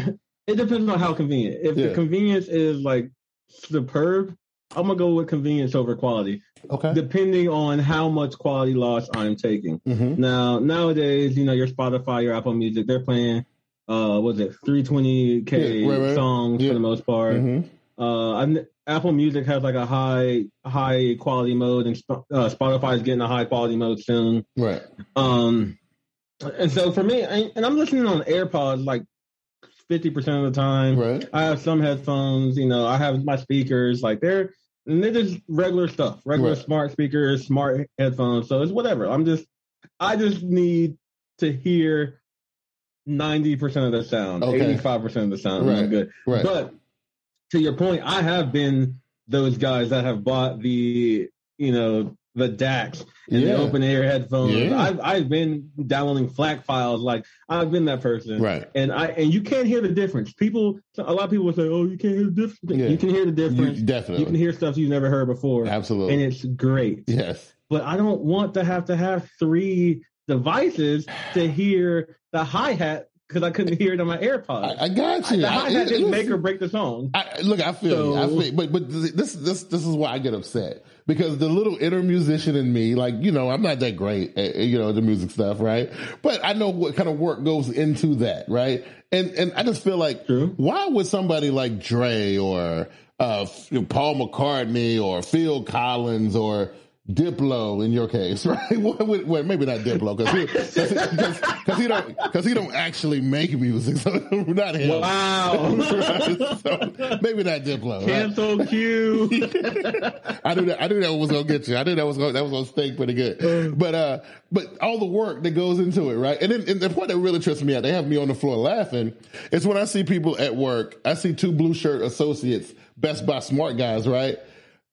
it depends on how convenient. If yeah. the convenience is like superb, I'm gonna go with convenience over quality. Okay. Depending on how much quality loss I'm taking. Mm-hmm. Now nowadays, you know, your Spotify, your Apple Music, they're playing uh was it 320k yeah, right, right. songs yeah. for the most part. Mm-hmm. Uh, I'm, Apple Music has like a high high quality mode, and uh, Spotify is getting a high quality mode soon. Right. Um, and so for me, and I'm listening on AirPods like 50% of the time. Right. I have some headphones, you know, I have my speakers, like they're and they're just regular stuff, regular Right. smart speakers, smart headphones. So it's whatever. I'm just, I just need to hear 90% of the sound, Okay. 85% of the sound. Right. good. Right. But to your point, I have been those guys that have bought the, you know, the DACs and Yeah. the open air headphones. Yeah. I've I've been downloading FLAC files. Like I've been that person. Right. And I and you can't hear the difference. People, a lot of people will say, "Oh, you can't hear the difference." Yeah. You can hear the difference. You, definitely. You can hear stuff you've never heard before, Absolutely. and it's great. yes. But I don't want to have to have three devices to hear the hi hat because I couldn't hear it on my AirPods. I, I got you. The hi hat didn't make or break the song. I, look, I feel so, you. I feel, but but this this this is why I get upset because the little inner musician in me, like you know, I'm not that great, at, you know, the music stuff, right? But I know what kind of work goes into that, right? And and I just feel like, True. why would somebody like Dre or uh, Paul McCartney or Phil Collins or Diplo in your case, <laughs> right? well, maybe not Diplo because he, he, don't because he don't actually make music, <laughs> so not him. Wow. right? <laughs> so maybe not Diplo. Cancel right? Q. I knew that. I knew that was gonna get you. I knew that was gonna, that was gonna stink pretty good. But uh, but all the work that goes into it, right? And then and the point that really trips me out, they have me on the floor laughing. Is when I see people at work. I see two blue shirt associates, Best Buy smart guys, right?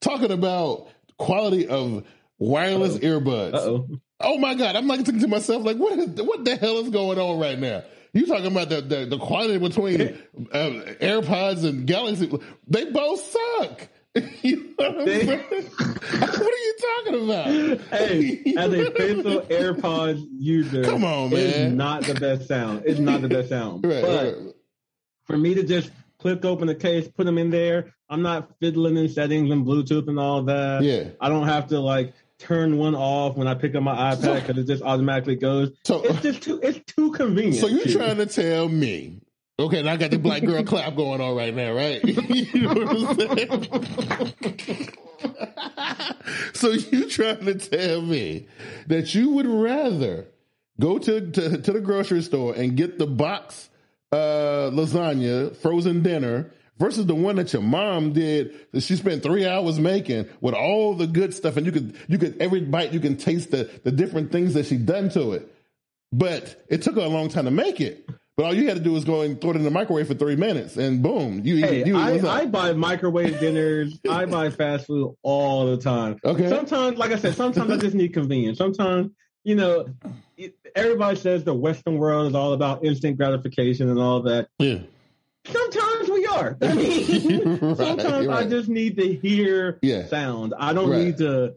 Talking about quality of wireless Uh-oh. earbuds. Uh-oh. Oh my God. I'm like thinking to myself, like, what is, what the hell is going on right now? You talking about the, the, the quality between <laughs> uh, AirPods and Galaxy? They both suck. <laughs> you know what, they, <laughs> what are you talking about? Hey, as a faithful AirPods user, come on, man, it's not the best sound. It's not the best sound. Right, but right. for me to just click open the case, put them in there. I'm not fiddling in settings and Bluetooth and all that. Yeah. I don't have to like turn one off when I pick up my iPad because it just automatically goes. So it's just too it's too convenient. So you're trying to tell me. Okay, and I got the black girl clap going on right now, right? <laughs> you know what I'm saying? <laughs> so you trying to tell me that you would rather go to, to, to the grocery store and get the box uh, lasagna, frozen dinner, versus the one that your mom did that she spent three hours making with all the good stuff, and you could you could every bite you can taste the the different things that she done to it. But it took her a long time to make it. But all you had to do was go and throw it in the microwave for three minutes, and boom, you. Hey, you, I, I, buy microwave dinners. <laughs> I buy fast food all the time. Okay. Sometimes, like I said, sometimes I just need convenience. Sometimes you know, everybody says the Western world is all about instant gratification and all that. Yeah. Sometimes we are. <laughs> I mean, right, sometimes right. I just need to hear yeah. sound. I don't right. need to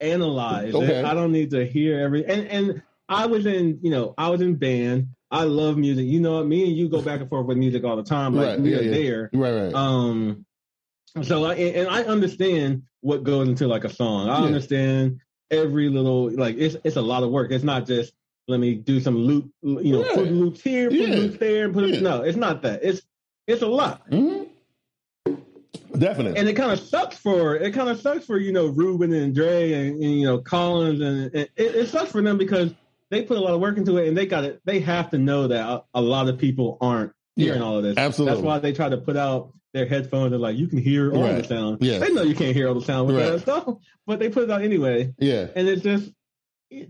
analyze okay. it. I don't need to hear every and and I was in, you know, I was in band. I love music. You know, what? me and you go back and forth with music all the time. Like we yeah, are yeah. there. Right, right. Um so I, and I understand what goes into like a song. I yeah. understand every little like it's it's a lot of work. It's not just let me do some loop, you know, yeah. put loops here, put yeah. loops there, and put yeah. no, it's not that. It's it's a lot. Mm-hmm. Definitely. And it kind of sucks for it. Kind of sucks for you know Ruben and Dre and, and you know Collins and, and it, it, sucks for them because they put a lot of work into it and they got it. They have to know that a, a lot of people aren't hearing all of this. Absolutely. That's why they try to put out their headphones are like you can hear all right. the sound. Yeah. They know you can't hear all the sound with right. that stuff, but they put it out anyway. Yeah. And it's just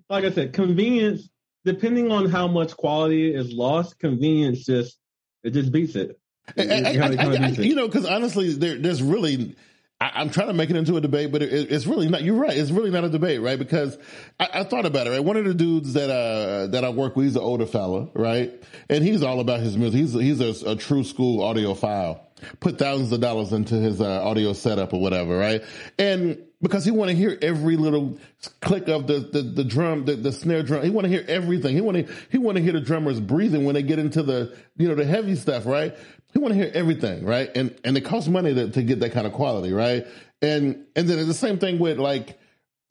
like I said, convenience. Depending on how much quality is lost, convenience just it just beats it. it, it, I, I, you know, because honestly, there, there's really I, am trying to make it into a debate, but it, it's really not. You're right. It's really not a debate, right? Because I, I, thought about it. Right, one of the dudes that uh that I work with, he's an older fella, right, and he's all about his music. He's he's a, a true school audiophile. Put thousands of dollars into his uh, audio setup or whatever, right? And because he want to hear every little click of the, the, the drum, the, the snare drum. He want to hear everything. He want to, he want to hear the drummers breathing when they get into the, you know, the heavy stuff, right? He want to hear everything, right? And and it costs money to, to get that kind of quality, right? And and then the same thing with like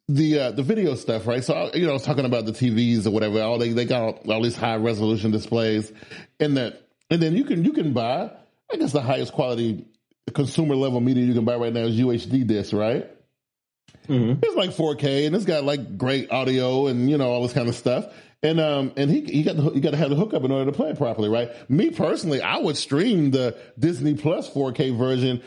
the uh, the video stuff, right? So you know, I was talking about the TVs or whatever. All they they got all, all these high resolution displays, and that and then you can you can buy. I guess the highest quality consumer level media you can buy right now is UHD disc, right? Mm-hmm. It's like 4K and it's got like great audio and you know all this kind of stuff. And um and he he got the, you got to have the hookup in order to play it properly, right? Me personally, I would stream the Disney Plus 4K version,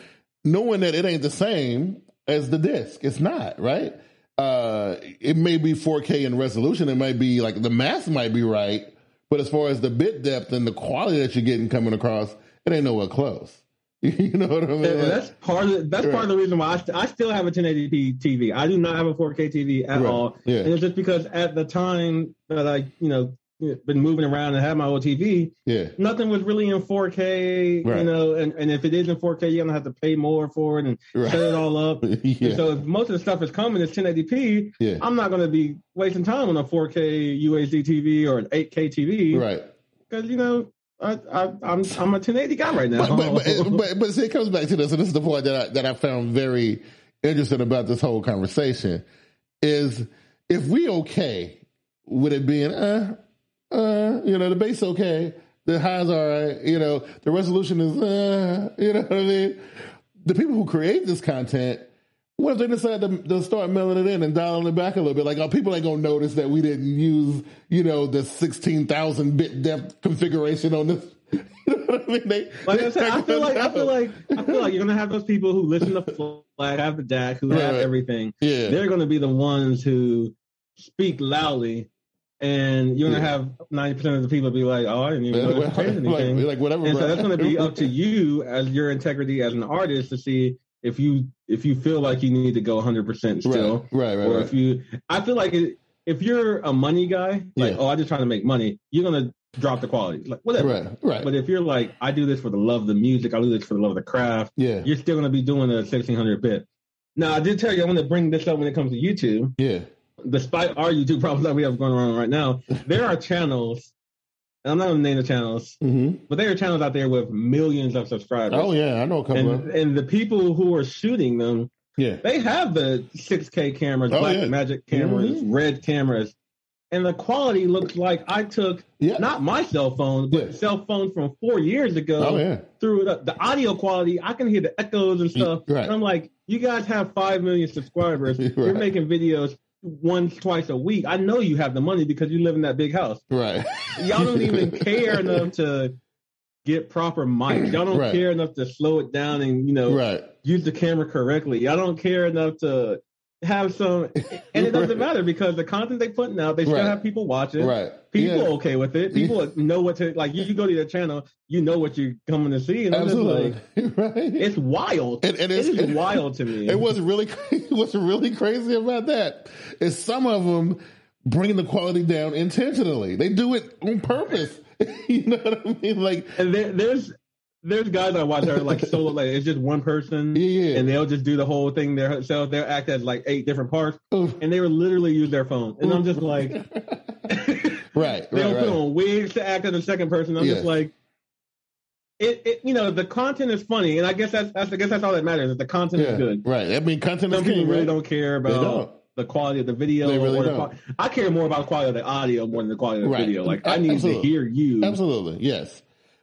knowing that it ain't the same as the disc. It's not, right? Uh, it may be 4K in resolution. It might be like the math might be right, but as far as the bit depth and the quality that you're getting coming across, it ain't nowhere close. <laughs> You know what I mean? And that's part of the, that's right. part of the reason why I, st- I, still have a 1080p TV. I do not have a 4K TV at right. all. Yeah. And it's just because at the time that I, you know, been moving around and had my old TV, yeah, nothing was really in 4K, right. you know, and, and if it is in 4K, you're gonna have to pay more for it and set it all up. <laughs> yeah. So if most of the stuff is coming as 1080p, yeah. I'm not gonna be wasting time on a 4K UHD TV or an 8K TV, right? because you know I, I, I'm I'm a 1080 guy right now. But but, but, but, see, it comes back to this, and this is the point that I, that I found very interesting about this whole conversation is if we okay with it being uh uh you know the bass okay the highs all right you know the resolution is uh you know what I mean the people who create this content what if they decide to, to start mailing it in and dialing it back a little bit? Like, oh, people ain't gonna notice that we didn't use, you know, the sixteen thousand bit depth configuration on this. <laughs> you know what I mean? They, like they I said, I feel like I feel like I feel like you're gonna have those people who listen to <laughs> FLAC, have the DAC, who have Right. everything. Yeah. They're gonna be the ones who speak loudly, and you're gonna Yeah. have ninety percent of the people be like, "Oh, I didn't even know <laughs> like, anything." like whatever. and so that's going to be up to you as your integrity as an artist to see if you if you feel like you need to go 100 percent still, Right, right, right. or right. if you. I feel like it, if you're a money guy, like Yeah. oh, I'm just trying to make money, you're going to drop the quality, like whatever. right, right. But if you're like, I do this for the love of the music, I do this for the love of the craft, yeah, you're still going to be doing a 1600 bit. Now, I did tell you, I want to bring this up when it comes to YouTube. yeah, Despite our YouTube problems that we have going on right now, there are channels. And I'm not going to name the channels, hmm but there are channels out there with millions of subscribers. Oh yeah, I know a couple and and the people who are shooting them, Yeah, they have the 6K cameras, Oh, black yeah. magic cameras, Mhm. red cameras, and the quality looks like I took yeah. not my cell phone, but Yeah. cell phone from four years ago. oh yeah, Threw it up. The audio quality, I can hear the echoes and stuff. Right. And I'm like, you guys have five million subscribers. <laughs> You're making videos once, twice a week. I know you have the money because you live in that big house. right. Y'all don't even <laughs> care enough to get proper mics. Y'all don't Right. care enough to slow it down and you know right. use the camera correctly. Y'all don't care enough to have some, and it <laughs> doesn't matter because the content they putting out, they still Right. have people watching. Right. People Yeah. okay with it. People know what to like. You, you go to their channel, you know what you're coming to see, and Absolutely. like, <laughs> right. it's wild. And- and it it's- is wild to me. It was really <laughs> what's really crazy about that is some of them bring the quality down intentionally. They do it on purpose. you know what I mean? Like and there, there's there's guys I watch that are like solo, like it's just one person, yeah, yeah. and they'll just do the whole thing themselves. They'll act as like eight different parts, Oof. and they will literally use their phone. And I'm just like, <laughs> right, <laughs> they'll right, put right. on wigs to act as a second person. I'm Yeah. just like, it, it, you know, the content is funny, and I guess that's, that's I guess that's all that matters. Is the content is good. right. I mean, content Some is people king, really right? don't care about the quality of the video. They really or the don't. qual- I care more about the quality of the audio more than the quality of the Right. video. Like I need Absolutely. to hear you. Absolutely, yes.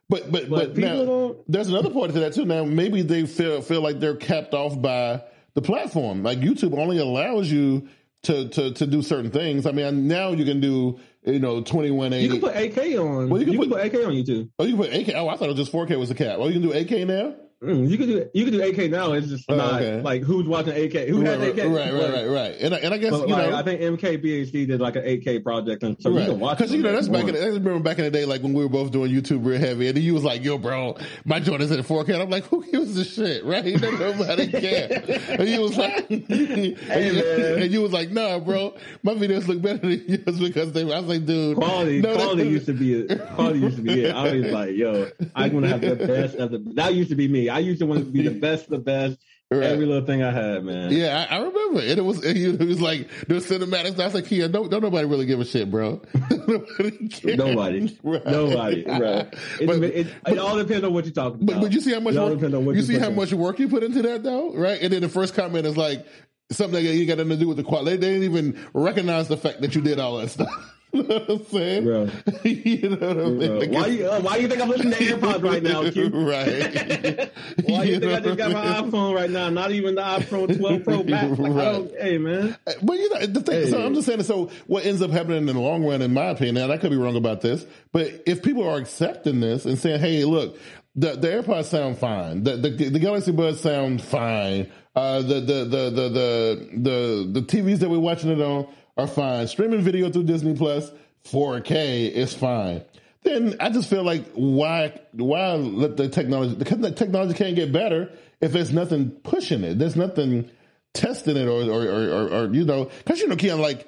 But but But but, now, there's another part to that too. Now maybe they feel feel like they're capped off by the platform. Like YouTube only allows you to to to do certain things. I mean, now you can do you know twenty one You can put 8K on. Well, you you can can, put- put, 8K on YouTube. Oh, you can put AK. Oh, I thought it was just 4K was the cap. Oh, you can do 8K now. Mm, you can do you can do 8K now. It's just Oh, not okay. like who's watching 8K. Who right, has 8K? right, right, right, right. And I, and I guess you like, know. I think MKBHD did like an 8K project, and so you can watch. Because you know that's back in. The, I remember back in the day, like when we were both doing YouTube real heavy, and you was like, "Yo, bro, my joint is at 4K." And I'm like, "Who gives a shit?" Right? <laughs> Nobody care. And you was like, <laughs> and, you, and you was like, "Nah, bro, my videos look better than yours because they." I was like, "Dude, Quality, no, quality used to be it. Quality used to be it. I was like, yo, I'm gonna have the <laughs> best of the. That used to be me. I used to want to be the best, of the best. <laughs> Right. Every little thing I had, man. Yeah, I, I remember, and it was it was like the cinematics. I was like, "Yeah, don't don't nobody really give a shit, bro. <laughs> nobody. Nobody, Right. nobody, <laughs> right? It, But- it, it all depends on what you're talking about. but you see how much work, you you're see how much work you put into that though, right? And then the first comment is like something that you got nothing to do with the quality. They didn't even recognize the fact that you did all that stuff. <laughs> you know what I'm saying? Bro. <laughs> you know what I mean? Bro, Like, why you uh, why you think I'm listening to AirPods right now, Q? <laughs> right. Why you think I just got my iPhone right now? Not even the iPhone 12 Pro Max. Like, Hey, man. But you know, the thing. So I'm just saying, so what ends up happening in the long run, in my opinion, and I could be wrong about this, but if people are accepting this and saying, hey, look, the, the AirPods sound fine, the, the, the Galaxy Buds sound fine, uh, the, the, the, the, the, the, the TVs that we're watching it on are fine, streaming video through Disney Plus, 4K is fine. Then I just feel like why why let the technology because the technology can't get better if there's nothing pushing it. There's nothing testing it or or or, or, or you know because you know Keon like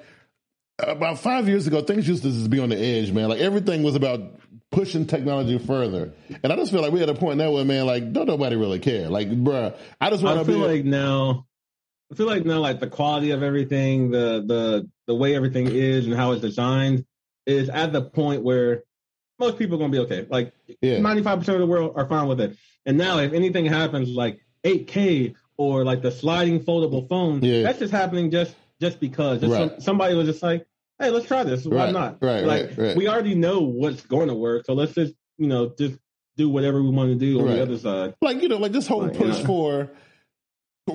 about five years ago things used to just be on the edge man like everything was about pushing technology further and I just feel like we're at a point now where man like don't nobody really care like bruh I just want to feel like now, I feel like now, like the quality of everything, the the the way everything is and how it's designed is at the point where most people are gonna be okay. Like Yeah. ninety five percent of the world are fine with it. And now, if anything happens, like 8K or like the sliding foldable phone, Yeah. that's just happening just just because Just Right. some- somebody was just like, hey, let's try this. Why Right, not? right, like right, we already know what's going to work, so let's just you know just do whatever we want to do on the other side. like you know, like this whole Like, push yeah. for.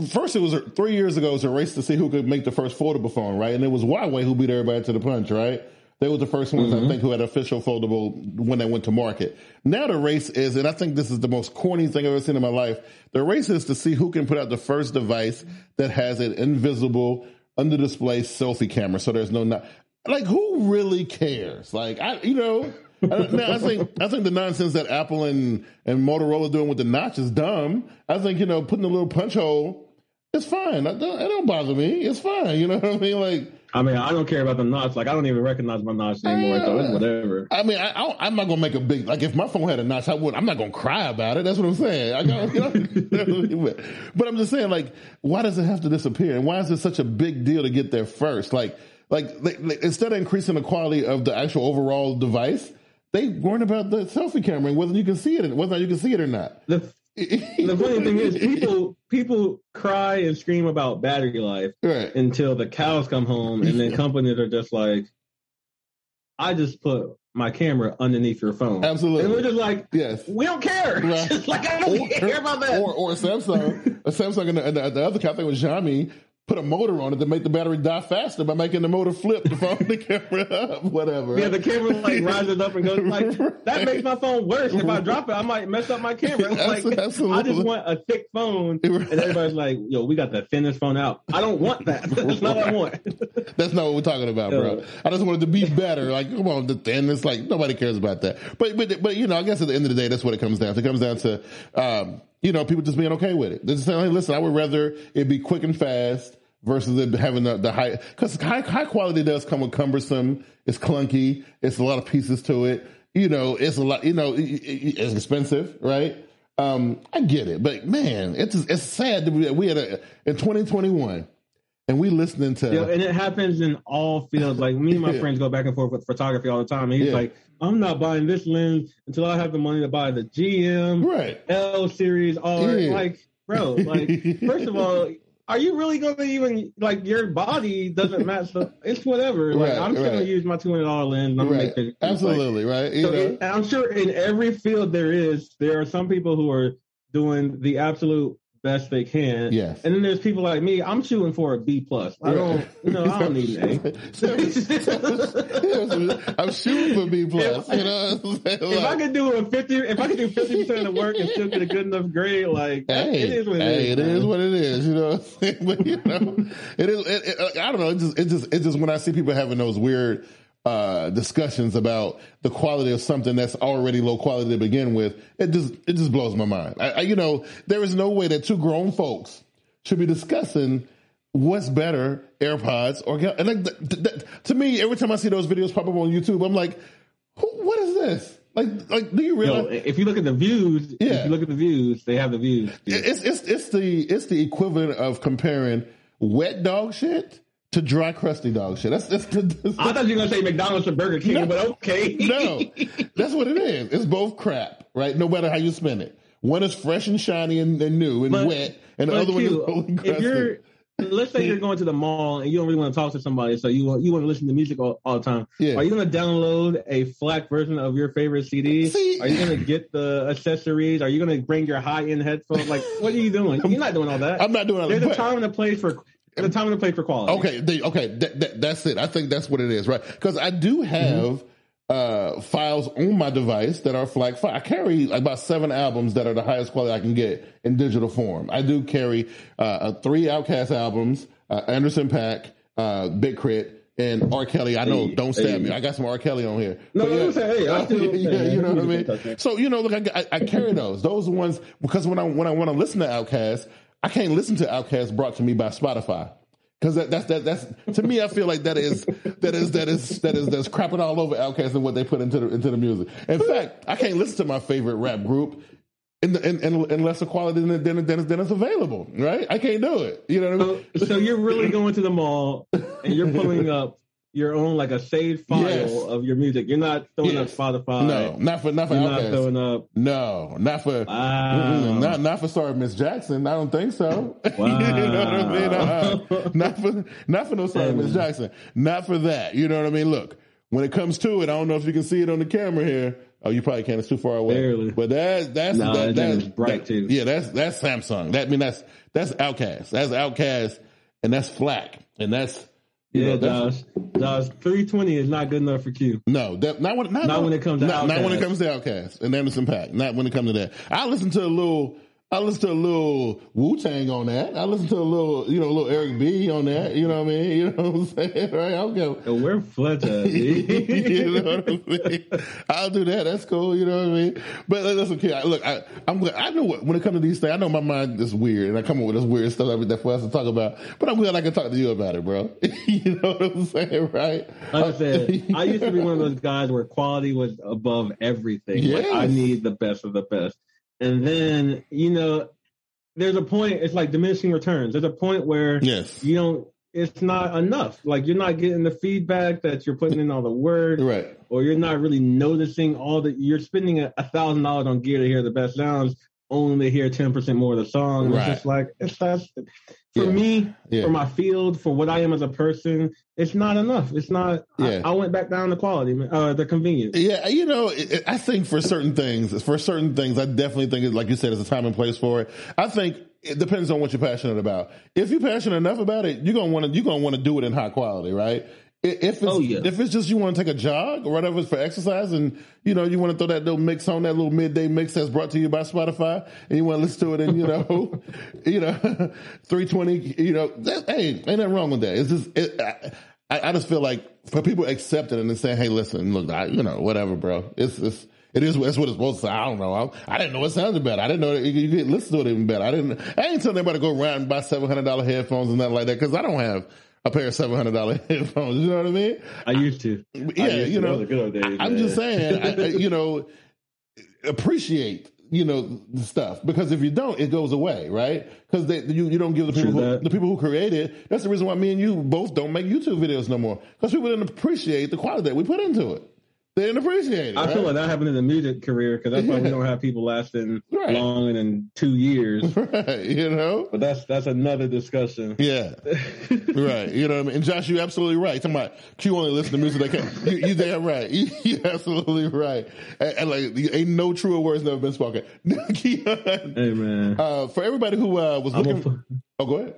First, it was three years ago. It was a race to see who could make the first foldable phone, right? And it was Huawei who beat everybody to the punch, right? They were the first ones Mm-hmm. I think who had official foldable when they went to market. Now the race is, and I think this is the most corny thing I've ever seen in my life. The race is to see who can put out the first device that has an invisible under display selfie camera, so there's no not like who really cares? Like I, you know. I, now, I think I think the nonsense that Apple and, and Motorola doing with the notch is dumb. I think you know putting a little punch hole is fine. Don't, it don't bother me. It's fine. You know what I mean? Like I mean, I don't care about the notch. Like I don't even recognize my notch anymore. So it's whatever. I mean, I, I, I'm not gonna make a big like if my phone had a notch, I would. I'm not gonna cry about it. That's what I'm saying. I got, <laughs> you know, but I'm just saying, like, why does it have to disappear, and why is it such a big deal to get there first? Like, like, like, like, instead of increasing the quality of the actual overall device, they worrying about the selfie camera and whether you can see it, whether you can see it or not. The the funny thing is, people people cry and scream about battery life right? until the cows come home, and then companies are just like, "I just put my camera underneath your phone." Absolutely. and we're just like, Yes. "We don't care." <laughs> Right. Like I don't care about that. Or, or Samsung, Samsung, and the, and the other company was Xiaomi put a motor on it to make the battery die faster by making the motor flip the phone, the camera up, whatever. yeah, the camera like rises up and goes like <laughs> that makes my phone worse. If I drop it, I might mess up my camera. Like Absolutely. I just want a thick phone, and everybody's like, "Yo, we got the thinnest phone out." I don't want that. <laughs> That's not what I want. <laughs> That's not what we're talking about, bro. I just wanted to be better. Like, come on, the thin. It's like nobody cares about that. But, but, but you know, I guess at the end of the day, that's what it comes down to. It comes down to, um, you know, people just being okay with it. They're just saying, hey, listen, I would rather it be quick and fast versus it having the, the high, because high, high quality does come with cumbersome. It's clunky. It's a lot of pieces to it. You know, it's a lot. You know, it- it- it's expensive, right? Um, I get it, but man, it's it's sad that we, we had a in 2021, and we listening to Yo, and it happens in all fields. Like me and my <laughs> Yeah. friends go back and forth with photography all the time. And he's Yeah. like, I'm not buying this lens until I have the money to buy the GM, right. L series, all Yeah. like, bro, like, first of all, are you really going to even like your body doesn't match the? It's whatever. Like, Right, I'm just gonna use my two hundred dollar lens. I'm gonna make. Absolutely, right? You so it- I'm sure in every field there is, there are some people who are doing the absolute best they can. Yes. And then there's people like me. I'm shooting for a B plus. I don't, you know, I don't need an A. <laughs> I'm shooting for B plus. You know, what <laughs> If I could do a fifty, if I could do fifty percent of the work and still get a good enough grade, like Hey, it is what it hey, is. it is what it is, you know. what I'm saying? But you know, it is. It, it, I don't know. It just, it just, it just when I see people having those weird uh, discussions about the quality of something that's already low quality to begin with, it just, it just blows my mind. I, I, you know, there is no way that two grown folks should be discussing what's better, AirPods or and like th- th- th- to me, every time I see those videos pop up on YouTube, I'm like, Who, what is this? Like, like, do you Yo, realize? if you look at the views, Yeah. if you look at the views, they have the views. It's it's it's the it's the equivalent of comparing wet dog shit to dry crusty dog shit. That's that's, that's I thought you were gonna say McDonald's to Burger King, No. but okay. no, <laughs> that's what it is. It's both crap, right? No matter how you spin it. One is fresh and shiny and, and new and But- wet, and the other one is Q, if you're let's say you're going to the mall and you don't really want to talk to somebody, so you want you want to listen to music all, all the time. Yeah. Are you going to download a FLAC version of your favorite CD? See- are you going to get the accessories? Are you going to bring your high end headphones? Like, what are you doing? You're not doing all that. I'm not doing all There's a time and a place for there's a time and a place for quality. Okay, they, okay, that, that, that's it. I think that's what it is, right? Because I do have uh, files on my device that are FLAC. I carry about seven albums that are the highest quality I can get in digital form. I do carry uh, uh, three Outkast albums, uh, Anderson .Paak, uh, Big K.R.I.T., and R. Kelly. I know, Hey, don't stab hey. me. I got some R. Kelly on here. No, But no, I'm saying, hey, I still- <laughs> yeah, you know what I mean. So you know, look, I, I, I carry those. Those are ones because when I when I want to listen to Outkast, I can't listen to Outkast brought to me by Spotify. Because that, that's that that's to me, I feel like that is that is that is that is that's crapping all over Outkast and what they put into the into the music. In fact, I can't listen to my favorite rap group in the, in, in, in lesser quality than than, than, than it's available. Right? I can't do it. You know what I mean? So, so you're really going to the mall and you're pulling up your own like a saved file Yes. of your music. You're not throwing Yes. up Spotify. No, not for not for You're not throwing up. No, not for Wow. not not for sorry Miss Jackson. I don't think so. <laughs> you know what I mean? Uh-uh. not for not for no sorry Miss Jackson. Not for that. You know what I mean? Look, when it comes to it, I don't know if you can see it on the camera here. Oh, you probably can't. It's too far away. Barely. But that that's No, that, that that's bright, that- too. Yeah, that's that's Samsung. That I mean that's that's Outkast. That's Outkast, and that's FLAC, and that's you Yeah, know, Josh. Josh, 320 is not good enough for Q. no, that, not when not, Not when it comes to not, not when it comes to Outkast and Anderson .Paak. Not when it comes to that. I listen to a little. I listen to a little Wu Tang on that. I listen to a little, you know, a little Eric B on that. You know what I mean? You know what I'm saying? <laughs> Right? I'll go. And where Fletch at? <laughs> you know what I mean? I'll do that. That's cool. You know what I mean? But that's okay. I- Look, I, I'm glad. I know what, when it comes to these things, I know my mind is weird and I come up with this weird stuff every day for us to talk about, but I'm glad I can talk to you about it, bro. <laughs> you know what I'm saying? Right? Like I said, I used to be one of those guys where quality was above everything. Like I need the best of the best. And then, you know, there's a point, it's like diminishing returns. There's a point where yes. you don't, it's not enough. Like you're not getting the feedback that you're putting in all the work, Right. or you're not really noticing all the, you're spending a thousand dollars on gear to hear the best sounds, only to hear 10% more of the song. Right. It's just like, it's that's, for Yeah. me, Yeah. for my field, for what I am as a person, it's not enough. It's not. Yeah. I, I went back down to quality, uh, the convenience. Yeah, you know, it, it- I think for certain things, for certain things, I definitely think, like you said, it's a time and place for it. I think it depends on what you're passionate about. If you're passionate enough about it, you're gonna want to, you're gonna want to do it in high quality, right? If it's, Oh, yeah. if it's just you want to take a jog or whatever it's for exercise and, you know, you want to throw that little mix on that little midday mix that's brought to you by Spotify and you want to listen to it and, you know, <laughs> you know, <laughs> 320, you know, that, hey, ain't nothing wrong with that. It's just, it, I, I just feel like for people to accept it and then saying, "Hey, listen, look, I, you know, whatever, bro. It's it's it is that's what it's supposed to. say. I don't know. I, I didn't know it sounded better. I didn't know that you, you could listen to it even better. I didn't. I ain't telling anybody to go around and buy seven hundred dollar headphones and nothing like that because I don't have a pair of seven hundred dollar <laughs> headphones. You know what I mean? I used to. Yeah, used you to. know, good old days, I'm man. just saying, I, you know, appreciate, you know, the stuff because if you don't, it goes away, right? Because you, you don't give the people, who, the people who create it. That's the reason why me and you both don't make YouTube videos no more because people didn't appreciate the quality that we put into it. They didn't appreciate it. I feel like that happened in the music career because that's why we don't have people lasting <laughs> Right. longer than two years. <laughs> right, you know? But that's that's another discussion. Yeah. right. You know what I mean? And Josh, you're absolutely right. Talking about Q only listen to music that can. You, you damn right. <laughs> You, you're absolutely right. And, and like, ain't no truer words never been spoken. Keon, Hey man, uh, for everybody who uh, was looking. gonna oh, go ahead.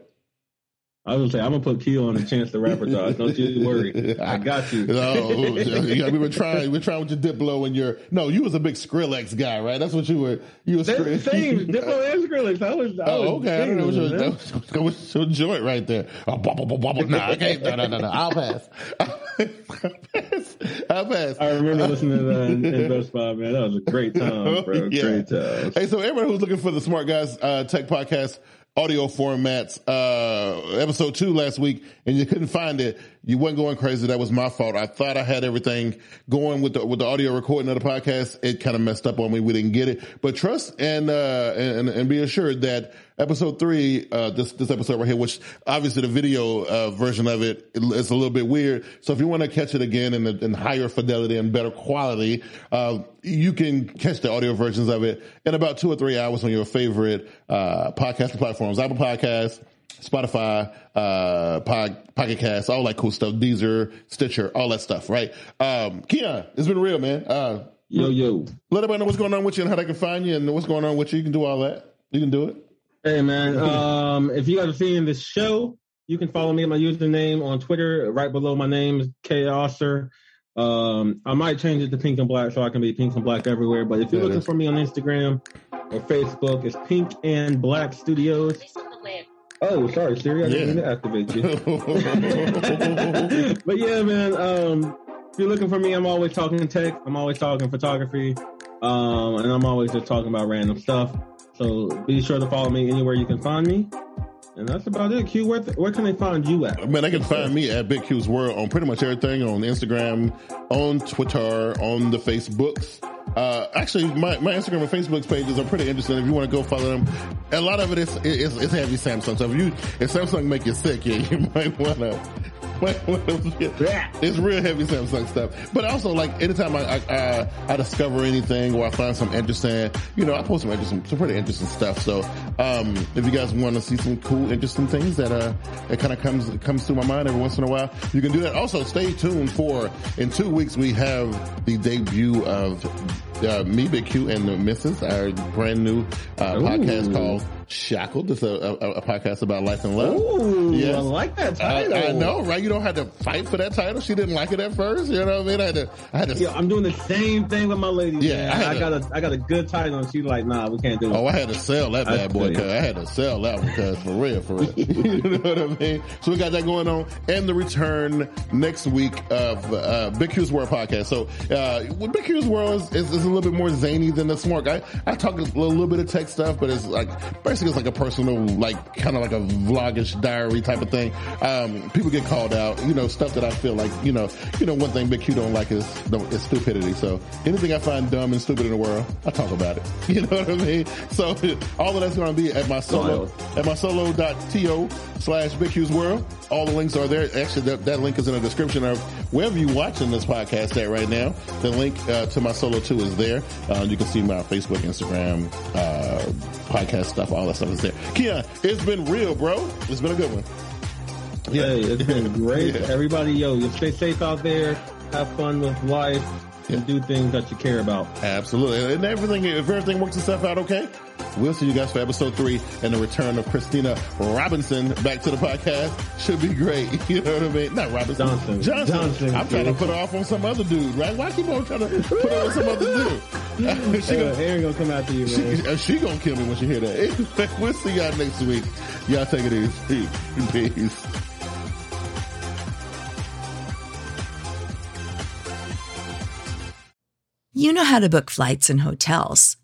I was gonna say I'm gonna put Q on a chance to rapper Josh. Don't you worry. I got you. <laughs> No, <laughs> yeah, we were trying. We were trying with your Diplo and your. No, you was a big Skrillex guy, right? That's what you were. You was Same, same. Diplo and Skrillex. I was. I Oh, was okay. I don't know what your, that was, that was your joint right there. Oh, bubble, bubble, bubble. Nah, I can't. No, no, no, no. I'll pass. I'll pass. <laughs> I'll pass. I remember listening to that in, in Best Buy, man. That was a great time, bro. Yeah. Great time. Hey, so everybody who's looking for the Smart Guys uh, Tech Podcast audio formats, uh, episode two last week, and you couldn't find it, you weren't going crazy. That was my fault. I thought I had everything going with the with the audio recording of the podcast. It kind of messed up on me. We didn't get it, but trust and uh, and and be assured that episode three, uh, this this episode right here, which obviously the video uh, version of it is a little bit weird. So if you want to catch it again in, in higher fidelity and better quality, uh, you can catch the audio versions of it in about two or three hours on your favorite uh, podcasting platforms, Apple Podcasts. Spotify, uh, Pod, Pocket Cast, all that cool stuff, Deezer, Stitcher, all that stuff, right? Um, Keon, it's been real, man. Uh, Yo, yo. let everybody know what's going on with you and how they can find you and what's going on with you. You can do all that. You can do it. Hey, man. <laughs> Um, if you guys are seeing this show, you can follow me at my username on Twitter. Right below my name is Chaoser. Um, I might change it to pink and black so I can be pink and black everywhere. But if you're Yeah, looking that's- for me on Instagram or Facebook, it's Pink and Black Studios. Oh, sorry, Siri. I didn't mean to activate you. <laughs> <laughs> but yeah, man. Um, if you're looking for me, I'm always talking tech. I'm always talking photography. Um, and I'm always just talking about random stuff. So be sure to follow me anywhere you can find me. And that's about it. Q, where, where can they find you at? Man, they can find me at Big Q's World on pretty much everything on Instagram, on Twitter, on the Facebooks. Uh, actually, my, my Instagram and Facebook pages are pretty interesting. If you want to go follow them, a lot of it is, is, is heavy Samsung. So if you, if Samsung make you sick, <laughs> yeah, you might want to it's real heavy Samsung stuff. But also, like anytime I I, uh, I discover anything or I find something interesting, you know, I post some interesting, some pretty interesting stuff. So um, if you guys want to see some cool, interesting things that uh, it kind of comes comes to my mind every once in a while, you can do that. Also, stay tuned for in two weeks we have the debut of uh, me, Big Q, and the Misses, our brand new uh, podcast called Shackled. It's a, a, a, podcast about life and love. Ooh, yes. I like that title. I, I, know, right? You don't have to fight for that title. She didn't like it at first. You know what I mean? I had to. I had to. Yeah, I'm doing the same thing with my lady. Yeah, I, I, got a I got a good title, and she's like, "Nah, we can't do it." Oh, I had to sell that bad boy. Cause I had to sell that one, cause for real, for real. <laughs> you know what I mean? So we got that going on, and the return next week of uh, Big Q's World podcast. So uh, Big Q's World is, is, is, a little bit more zany than the Smork. I I talk a little, bit of tech stuff, but it's like basically it's like a personal like kind of like a vlogish diary type of thing. Um, people get called out, you know, stuff that I feel like, you know, you know, one thing Big Q don't like is, is stupidity. So anything I find dumb and stupid in the world, I talk about it. <laughs> You know what I mean? So all of that's going to be at my solo, at my solo.to slash Big Q's world. All the links are there. Actually, that, that link is in the description of wherever you're watching this podcast at right now. The link uh, to my solo 2 is there. Uh, you can see my Facebook, Instagram, uh, podcast stuff, all that stuff is there. Keon, it's been real, bro. It's been a good one. Yeah, it's been <laughs> great. yeah. Everybody, yo, you stay safe out there. Have fun with life and do things that you care about. Absolutely. And everything, if everything works itself out okay, we'll see you guys for episode three and the return of Christina Robinson back to the podcast. Should be great. <laughs> You know what I mean? Not Robinson. Johnson. Johnson. Johnson I'm trying to put her off on some other dude, right? Why keep on trying to put her on some other dude? <laughs> <laughs> she gonna, Aaron gonna come after you, man. She, uh, she gonna kill me when she hear that. we'll see y'all next week. Y'all take it easy. Peace. You know how to book flights and hotels.